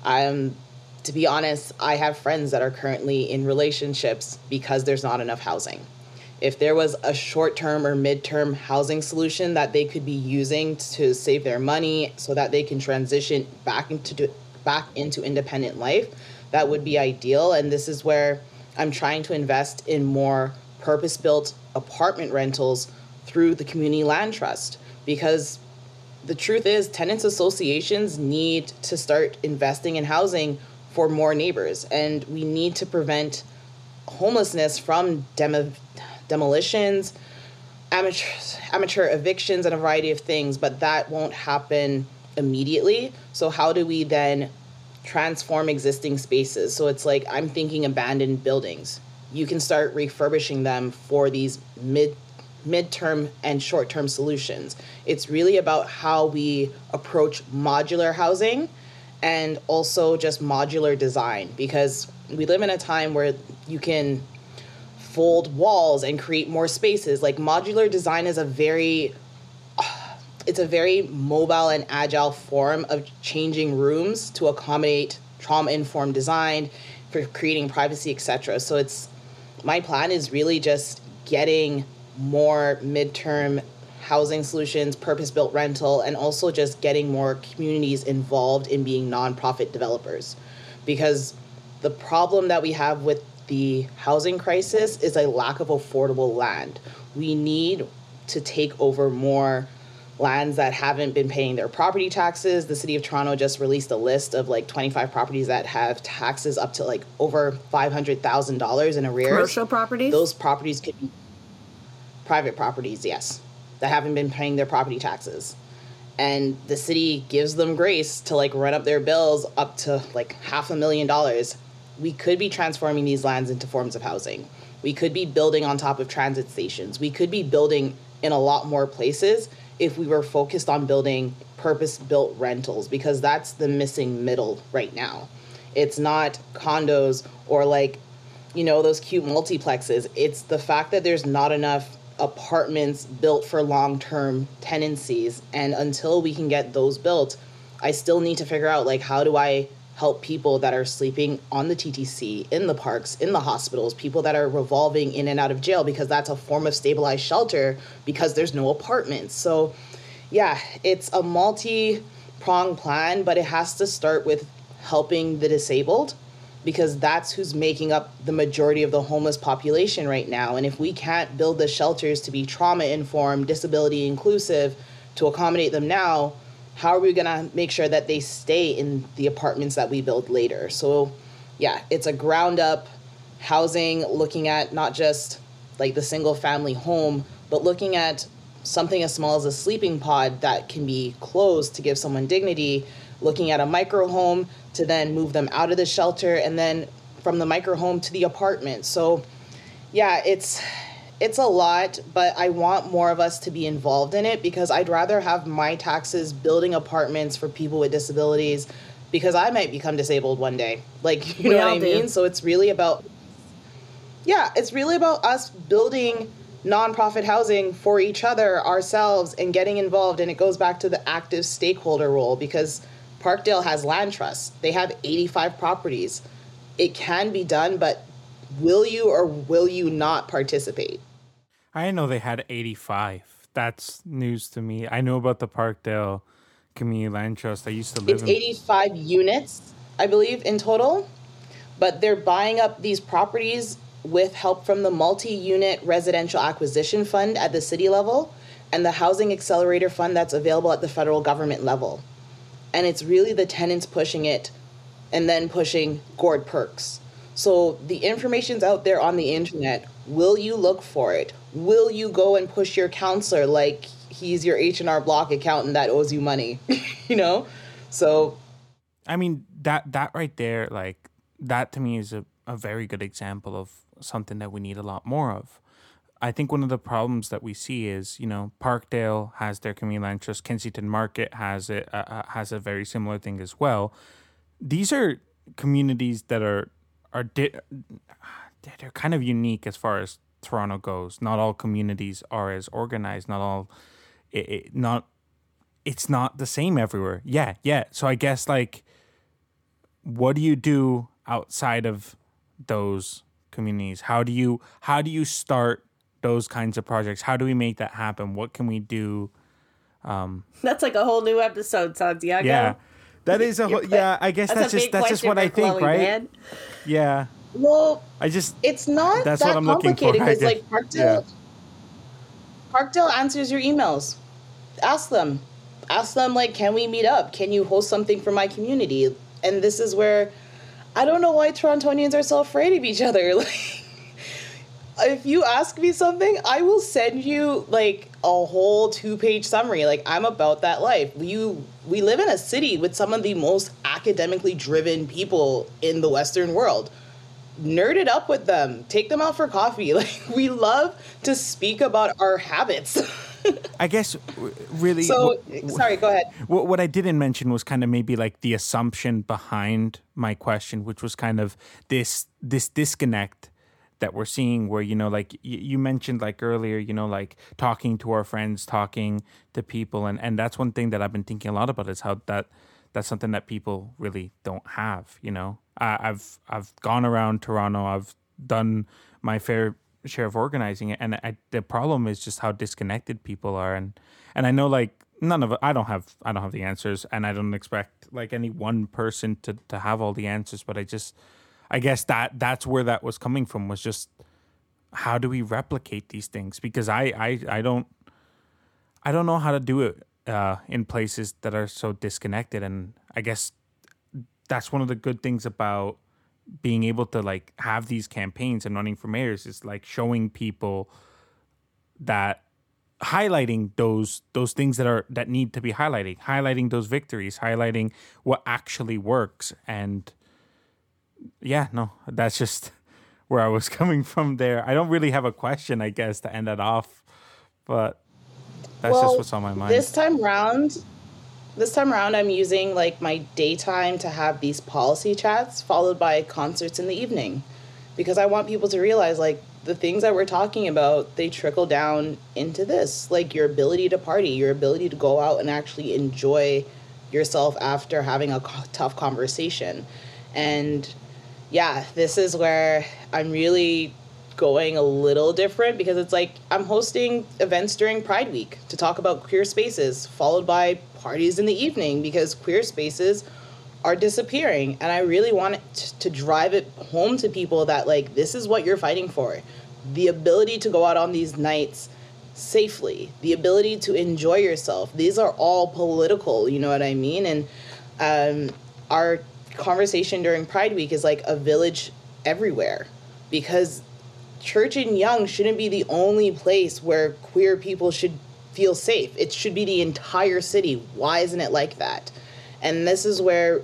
Um, to be honest, I have friends that are currently in relationships because there's not enough housing. If there was a short term or mid term housing solution that they could be using to save their money so that they can transition back into back into independent life, that would be ideal. And this is where I'm trying to invest in more purpose built apartment rentals through the community land trust because the truth is tenants associations need to start investing in housing for more neighbors. And we need to prevent homelessness from demo, demolitions, amateur, amateur evictions, and a variety of things, but that won't happen immediately. So, how do we then transform existing spaces? So, it's like I'm thinking abandoned buildings. You can start refurbishing them for these mid midterm and short-term solutions. It's really about how we approach modular housing and also just modular design because we live in a time where you can fold walls and create more spaces. Like modular design is a very [sighs] it's a very mobile and agile form of changing rooms to accommodate trauma informed design for creating privacy etc so it's my plan is really just getting more midterm housing solutions, purpose built rental, and also just getting more communities involved in being nonprofit developers. Because the problem that we have with the housing crisis is a lack of affordable land. We need to take over more lands that haven't been paying their property taxes. The city of Toronto just released a list of like 25 properties that have taxes up to like over $500,000 in arrears. Commercial properties? Those properties could be private properties, yes that haven't been paying their property taxes. And the city gives them grace to like run up their bills up to like half a million dollars. We could be transforming these lands into forms of housing. We could be building on top of transit stations. We could be building in a lot more places if we were focused on building purpose built rentals because that's the missing middle right now. It's not condos or like, you know, those cute multiplexes. It's the fact that there's not enough apartments built for long term tenancies. And until we can get those built, I still need to figure out like how do I help people that are sleeping on the TTC, in the parks, in the hospitals, people that are revolving in and out of jail because that's a form of stabilized shelter because there's no apartments. So, yeah, it's a multi pronged plan, but it has to start with helping the disabled because that's who's making up the majority of the homeless population right now. And if we can't build the shelters to be trauma informed, disability inclusive, to accommodate them now, how are we going to make sure that they stay in the apartments that we build later? So, yeah, it's a ground up housing, looking at not just like the single family home, but looking at something as small as a sleeping pod that can be closed to give someone dignity, looking at a micro home to then move them out of the shelter and then from the micro home to the apartment. So, yeah, it's it's a lot, but I want more of us to be involved in it because I'd rather have my taxes building apartments for people with disabilities because I might become disabled one day. Like, you we know what I do. mean? So it's really about Yeah, it's really about us building nonprofit housing for each other, ourselves and getting involved and it goes back to the active stakeholder role because Parkdale has land trusts. They have 85 properties. It can be done, but will you or will you not participate? I know they had 85. That's news to me. I know about the Parkdale Community Land Trust. I used to live it's in 85 units, I believe, in total. But they're buying up these properties with help from the multi unit residential acquisition fund at the city level and the housing accelerator fund that's available at the federal government level. And it's really the tenants pushing it and then pushing Gord Perks. So the information's out there on the internet. Will you look for it? Will you go and push your councillor like he's your H&R Block accountant that owes you money? [laughs] you know? So I mean that that right there like that to me is a, a very good example of something that we need a lot more of. I think one of the problems that we see is, you know, Parkdale has their community trust, Kensington Market has it uh, uh has a very similar thing as well. These are communities that are are di- they're kind of unique as far as Toronto goes. Not all communities are as organized. Not all, it, it, not, it's not the same everywhere. Yeah, yeah. So I guess like, what do you do outside of those communities? How do you how do you start those kinds of projects? How do we make that happen? What can we do? Um, that's like a whole new episode, Santiago. Yeah, that is a whole, yeah. I guess that's, that's just that's just what I think, Chloe, right? Man. Yeah. Well, I just it's not that's that what I'm complicated because [laughs] like Parkdale, yeah. Parkdale answers your emails. Ask them, ask them like, can we meet up? Can you host something for my community? And this is where I don't know why Torontonians are so afraid of each other. [laughs] Like, if you ask me something, I will send you like a whole two-page summary. Like, I'm about that life. You, we live in a city with some of the most academically driven people in the Western world. Nerd it up with them. Take them out for coffee. [laughs] Like, we love to speak about our habits. [laughs] I guess really. So sorry, go ahead. What, what I didn't mention was kind of maybe like the assumption behind my question, which was kind of this this disconnect that we're seeing where you know like you mentioned like earlier you know like talking to our friends talking to people and and that's one thing that i've been thinking a lot about is how that that's something that people really don't have you know? I, i've i've gone around toronto i've done my fair share of organizing it and I, the problem is just how disconnected people are and and i know like none of it i don't have i don't have the answers and i don't expect like any one person to to have all the answers but i just i guess that that's where that was coming from was just how do we replicate these things? Because i i i don't i don't know how to do it uh in places that are so disconnected. And i guess that's one of the good things about being able to like have these campaigns and running for mayors is like showing people that highlighting those those things that are that need to be highlighting highlighting those victories highlighting what actually works. And yeah no that's just [laughs] where i was [laughs] coming from there i don't really have a question i guess to end it off but that's well, just what's on my mind this time round this time around i'm using like my daytime to have these policy chats followed by concerts in the evening because i want people to realize like the things that we're talking about they trickle down into this like your ability to party your ability to go out and actually enjoy yourself after having a tough conversation. And yeah, this is where I'm really going a little different because it's like I'm hosting events during Pride Week to talk about queer spaces, followed by parties in the evening because queer spaces are disappearing. And I really want to drive it home to people that, like, this is what you're fighting for the ability to go out on these nights safely, the ability to enjoy yourself. These are all political, you know what I mean? And um, our conversation during Pride Week is like a village everywhere because Church and Yonge shouldn't be the only place where queer people should feel safe. It should be the entire city. Why isn't it like that? And this is where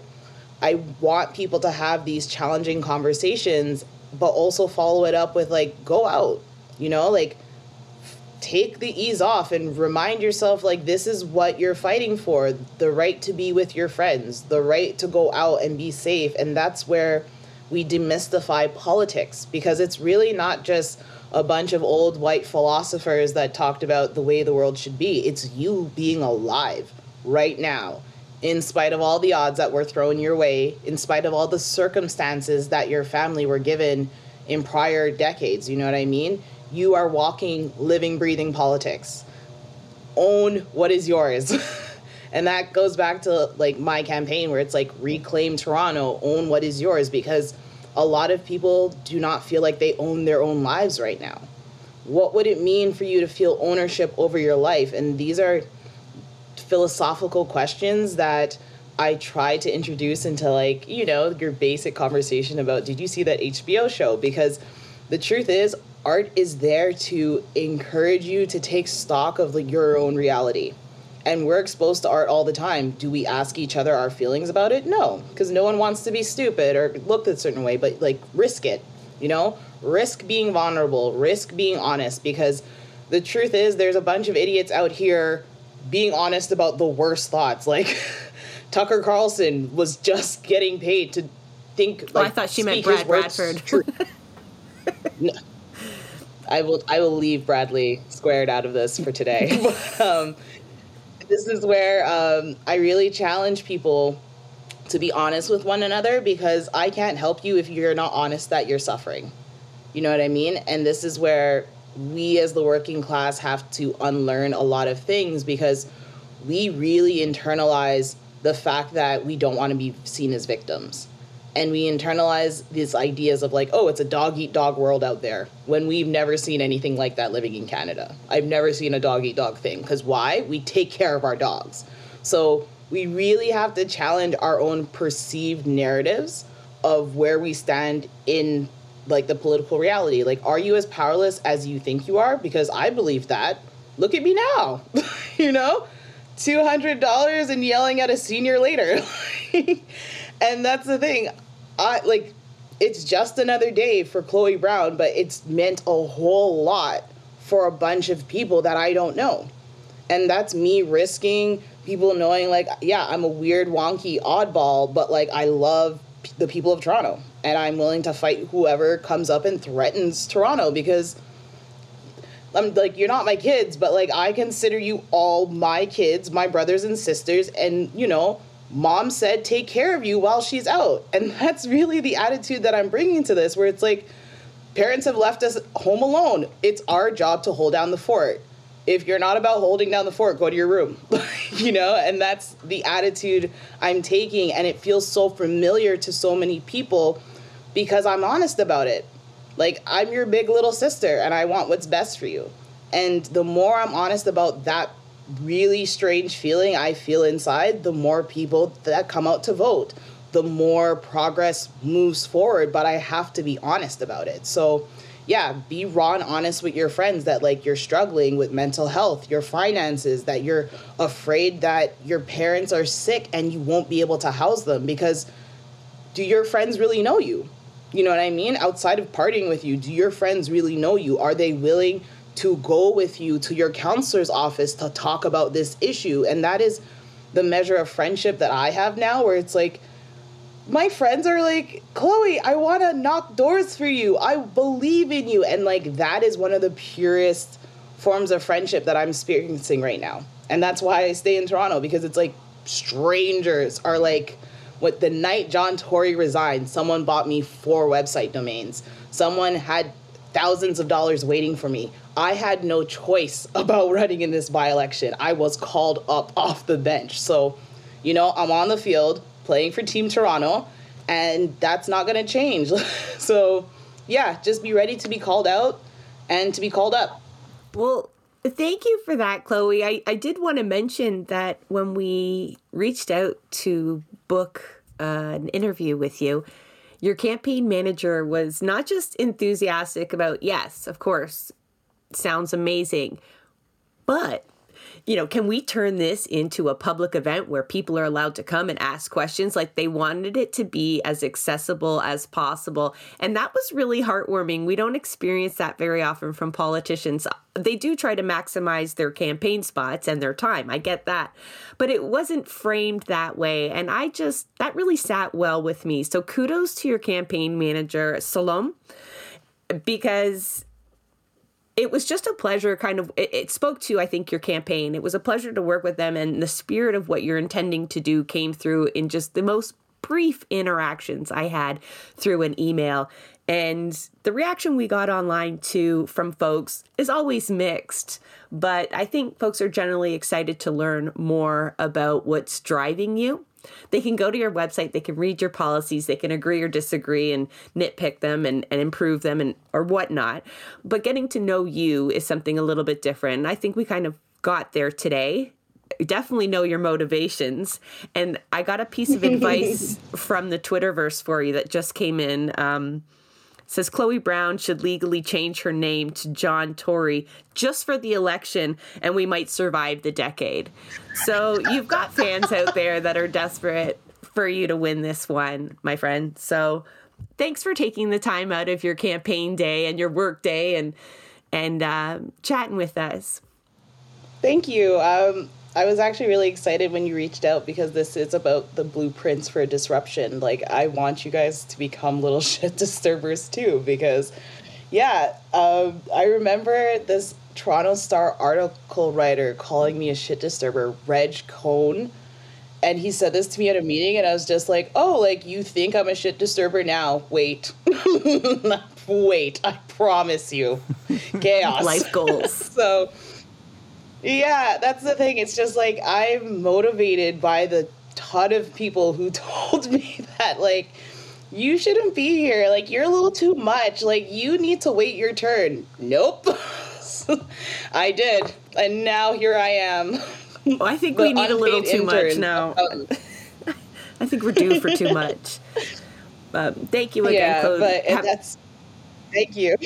I want people to have these challenging conversations, but also follow it up with like, go out, you know, like take the ease off and remind yourself like this is what you're fighting for the right to be with your friends the right to go out and be safe. And that's where we demystify politics because it's really not just a bunch of old white philosophers that talked about the way the world should be. It's you being alive right now in spite of all the odds that were thrown your way in spite of all the circumstances that your family were given in prior decades you know what i mean you are walking, living, breathing politics. Own what is yours. [laughs] and that goes back to like my campaign where it's like reclaim Toronto, own what is yours because a lot of people do not feel like they own their own lives right now. What would it mean for you to feel ownership over your life? And these are philosophical questions that I try to introduce into like, you know, your basic conversation about did you see that HBO show? Because the truth is art is there to encourage you to take stock of like your own reality. And we're exposed to art all the time. Do we ask each other our feelings about it? No because no one wants to be stupid or looked a certain way but like risk it you know? Risk being vulnerable risk being honest because the truth is there's a bunch of idiots out here being honest about the worst thoughts. Like [laughs] Tucker Carlson was just getting paid to think like, oh, i thought she meant Brad Bradford. [laughs] no, I will I will leave Bradley squared out of this for today. [laughs] um, this is where um, I really challenge people to be honest with one another because I can't help you if you're not honest that you're suffering. You know what I mean? And this is where we as the working class have to unlearn a lot of things because we really internalize the fact that we don't want to be seen as victims and we internalize these ideas of like, oh, it's a dog eat dog world out there when we've never seen anything like that living in Canada. I've never seen a dog eat dog thing because why? We take care of our dogs. So we really have to challenge our own perceived narratives of where we stand in like the political reality. Like, are you as powerless as you think you are? Because I believe that. Look at me now, [laughs] you know? $200 and yelling at a senior later. [laughs] and that's the thing. I like it's just another day for Chloe Brown, but it's meant a whole lot for a bunch of people that I don't know. And that's me risking people knowing like yeah, I'm a weird wonky oddball, but like I love the people of Toronto and I'm willing to fight whoever comes up and threatens Toronto because I'm like you're not my kids, but like I consider you all my kids, my brothers and sisters and you know, mom said take care of you while she's out. And [laughs] that's really the attitude that I'm bringing to this, where it's like parents have left us home alone. It's our job to hold down the fort. If you're not about holding down the fort, go to your room. [laughs] you know, and that's the attitude I'm taking. And it feels so familiar to so many people because I'm honest about it. Like, I'm your big little sister and I want what's best for you. And the more I'm honest about that really strange feeling I feel inside, the more people that come out to vote, the more progress moves forward. But I have to be honest about it. So, yeah, be raw and honest with your friends that like you're struggling with mental health, your finances, that you're afraid that your parents are sick and you won't be able to house them because do your friends really know you? You know what I mean? Outside of partying with you, do your friends really know you? Are they willing to go with you to your councillor's office to talk about this issue. And that is the measure of friendship that I have now, where it's like, my friends are like, Chloe, I want to knock doors for you. I believe in you. And like, that is one of the purest forms of friendship that I'm experiencing right now. And that's why I stay in Toronto because it's like, strangers are like, what the night John Tory resigned, someone bought me four website domains. Someone had thousands of dollars waiting for me. I had no choice [laughs] about running in this by election. I was called up off the bench. So, you know, I'm on the field playing for Team Toronto, and that's not going to change. [laughs] so, yeah, just be ready to be called out and to be called up. Well, thank you for that, Chloe. I, I did want to mention that when we reached out to book uh, an interview with you, your campaign manager was not just enthusiastic about, yes, of course, sounds amazing, but you know, can we turn this into a public event where people are allowed to come and ask questions? Like they wanted it to be as accessible as possible. And that was really heartwarming. We don't experience that very often from politicians. They do try to maximize their campaign spots and their time. I get that. But it wasn't framed that way. And I just, that really sat well with me. So kudos to your campaign manager, Salom, because it was just a pleasure kind of it, it, spoke to i think your campaign. It was a pleasure to work with them and the spirit of what you're intending to do came through in just the most brief interactions i had through an email and the reaction we got online too from folks is always mixed but i think folks are generally excited to learn more about what's driving you they can go to your website, they can read your policies, they can agree or disagree and nitpick them and, and improve them and or whatnot. But getting to know you is something a little bit different. I think we kind of got there today definitely know your motivations. And I got a piece of [laughs] advice from the Twitterverse for you that just came in. Um, says Chloe Brown should legally change her name to John Tory just for the election and we might survive the decade. So you've got fans out there that are desperate for you to win this one, my friend. So thanks for taking the time out of your campaign day and your work day and and uh, chatting with us. Thank you. Um, I was actually really excited when you reached out because this is about the blueprints for disruption. Like, I want you guys to become little [laughs] shit disturbers too, because, yeah, um, I remember this Toronto Star article writer calling me a shit disturber, Regg Cohn. And he said this to me at a meeting, and I was just like, oh, like, you think I'm a shit disturber now? Wait. [laughs] Wait, I promise you. [laughs] Chaos. Life goals. so, yeah, that's the thing. It's just like I'm motivated by the ton of people who [laughs] told me that, like, you shouldn't be here. Like, you're a little too much. Like, you need to wait your turn. Nope. [laughs] I did. And now here I am. Well, I think we need a little too much now. [laughs] I think we're due for too much. Um, thank you again, yeah, Chloe. But Have- that's thank you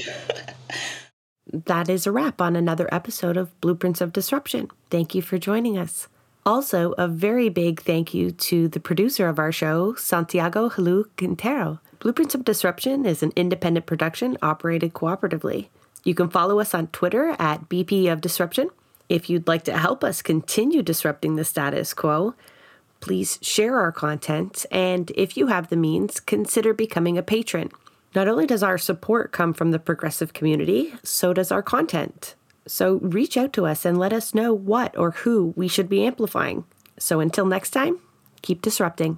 that is a wrap on another episode of Blueprints of Disruption. Thank you for joining us. Also, a very big thank you to the producer of our show, Santiago Helou Quintero. Blueprints of Disruption is an independent production operated cooperatively. You can follow us on Twitter at BP of Disruption. If you'd like to help us continue disrupting the status quo, please share our content, and if you have the means, consider becoming a patron. Not only does our support come from the progressive community, so does our content. So reach out to us and let us know what or who we should be amplifying. So until next time, keep disrupting.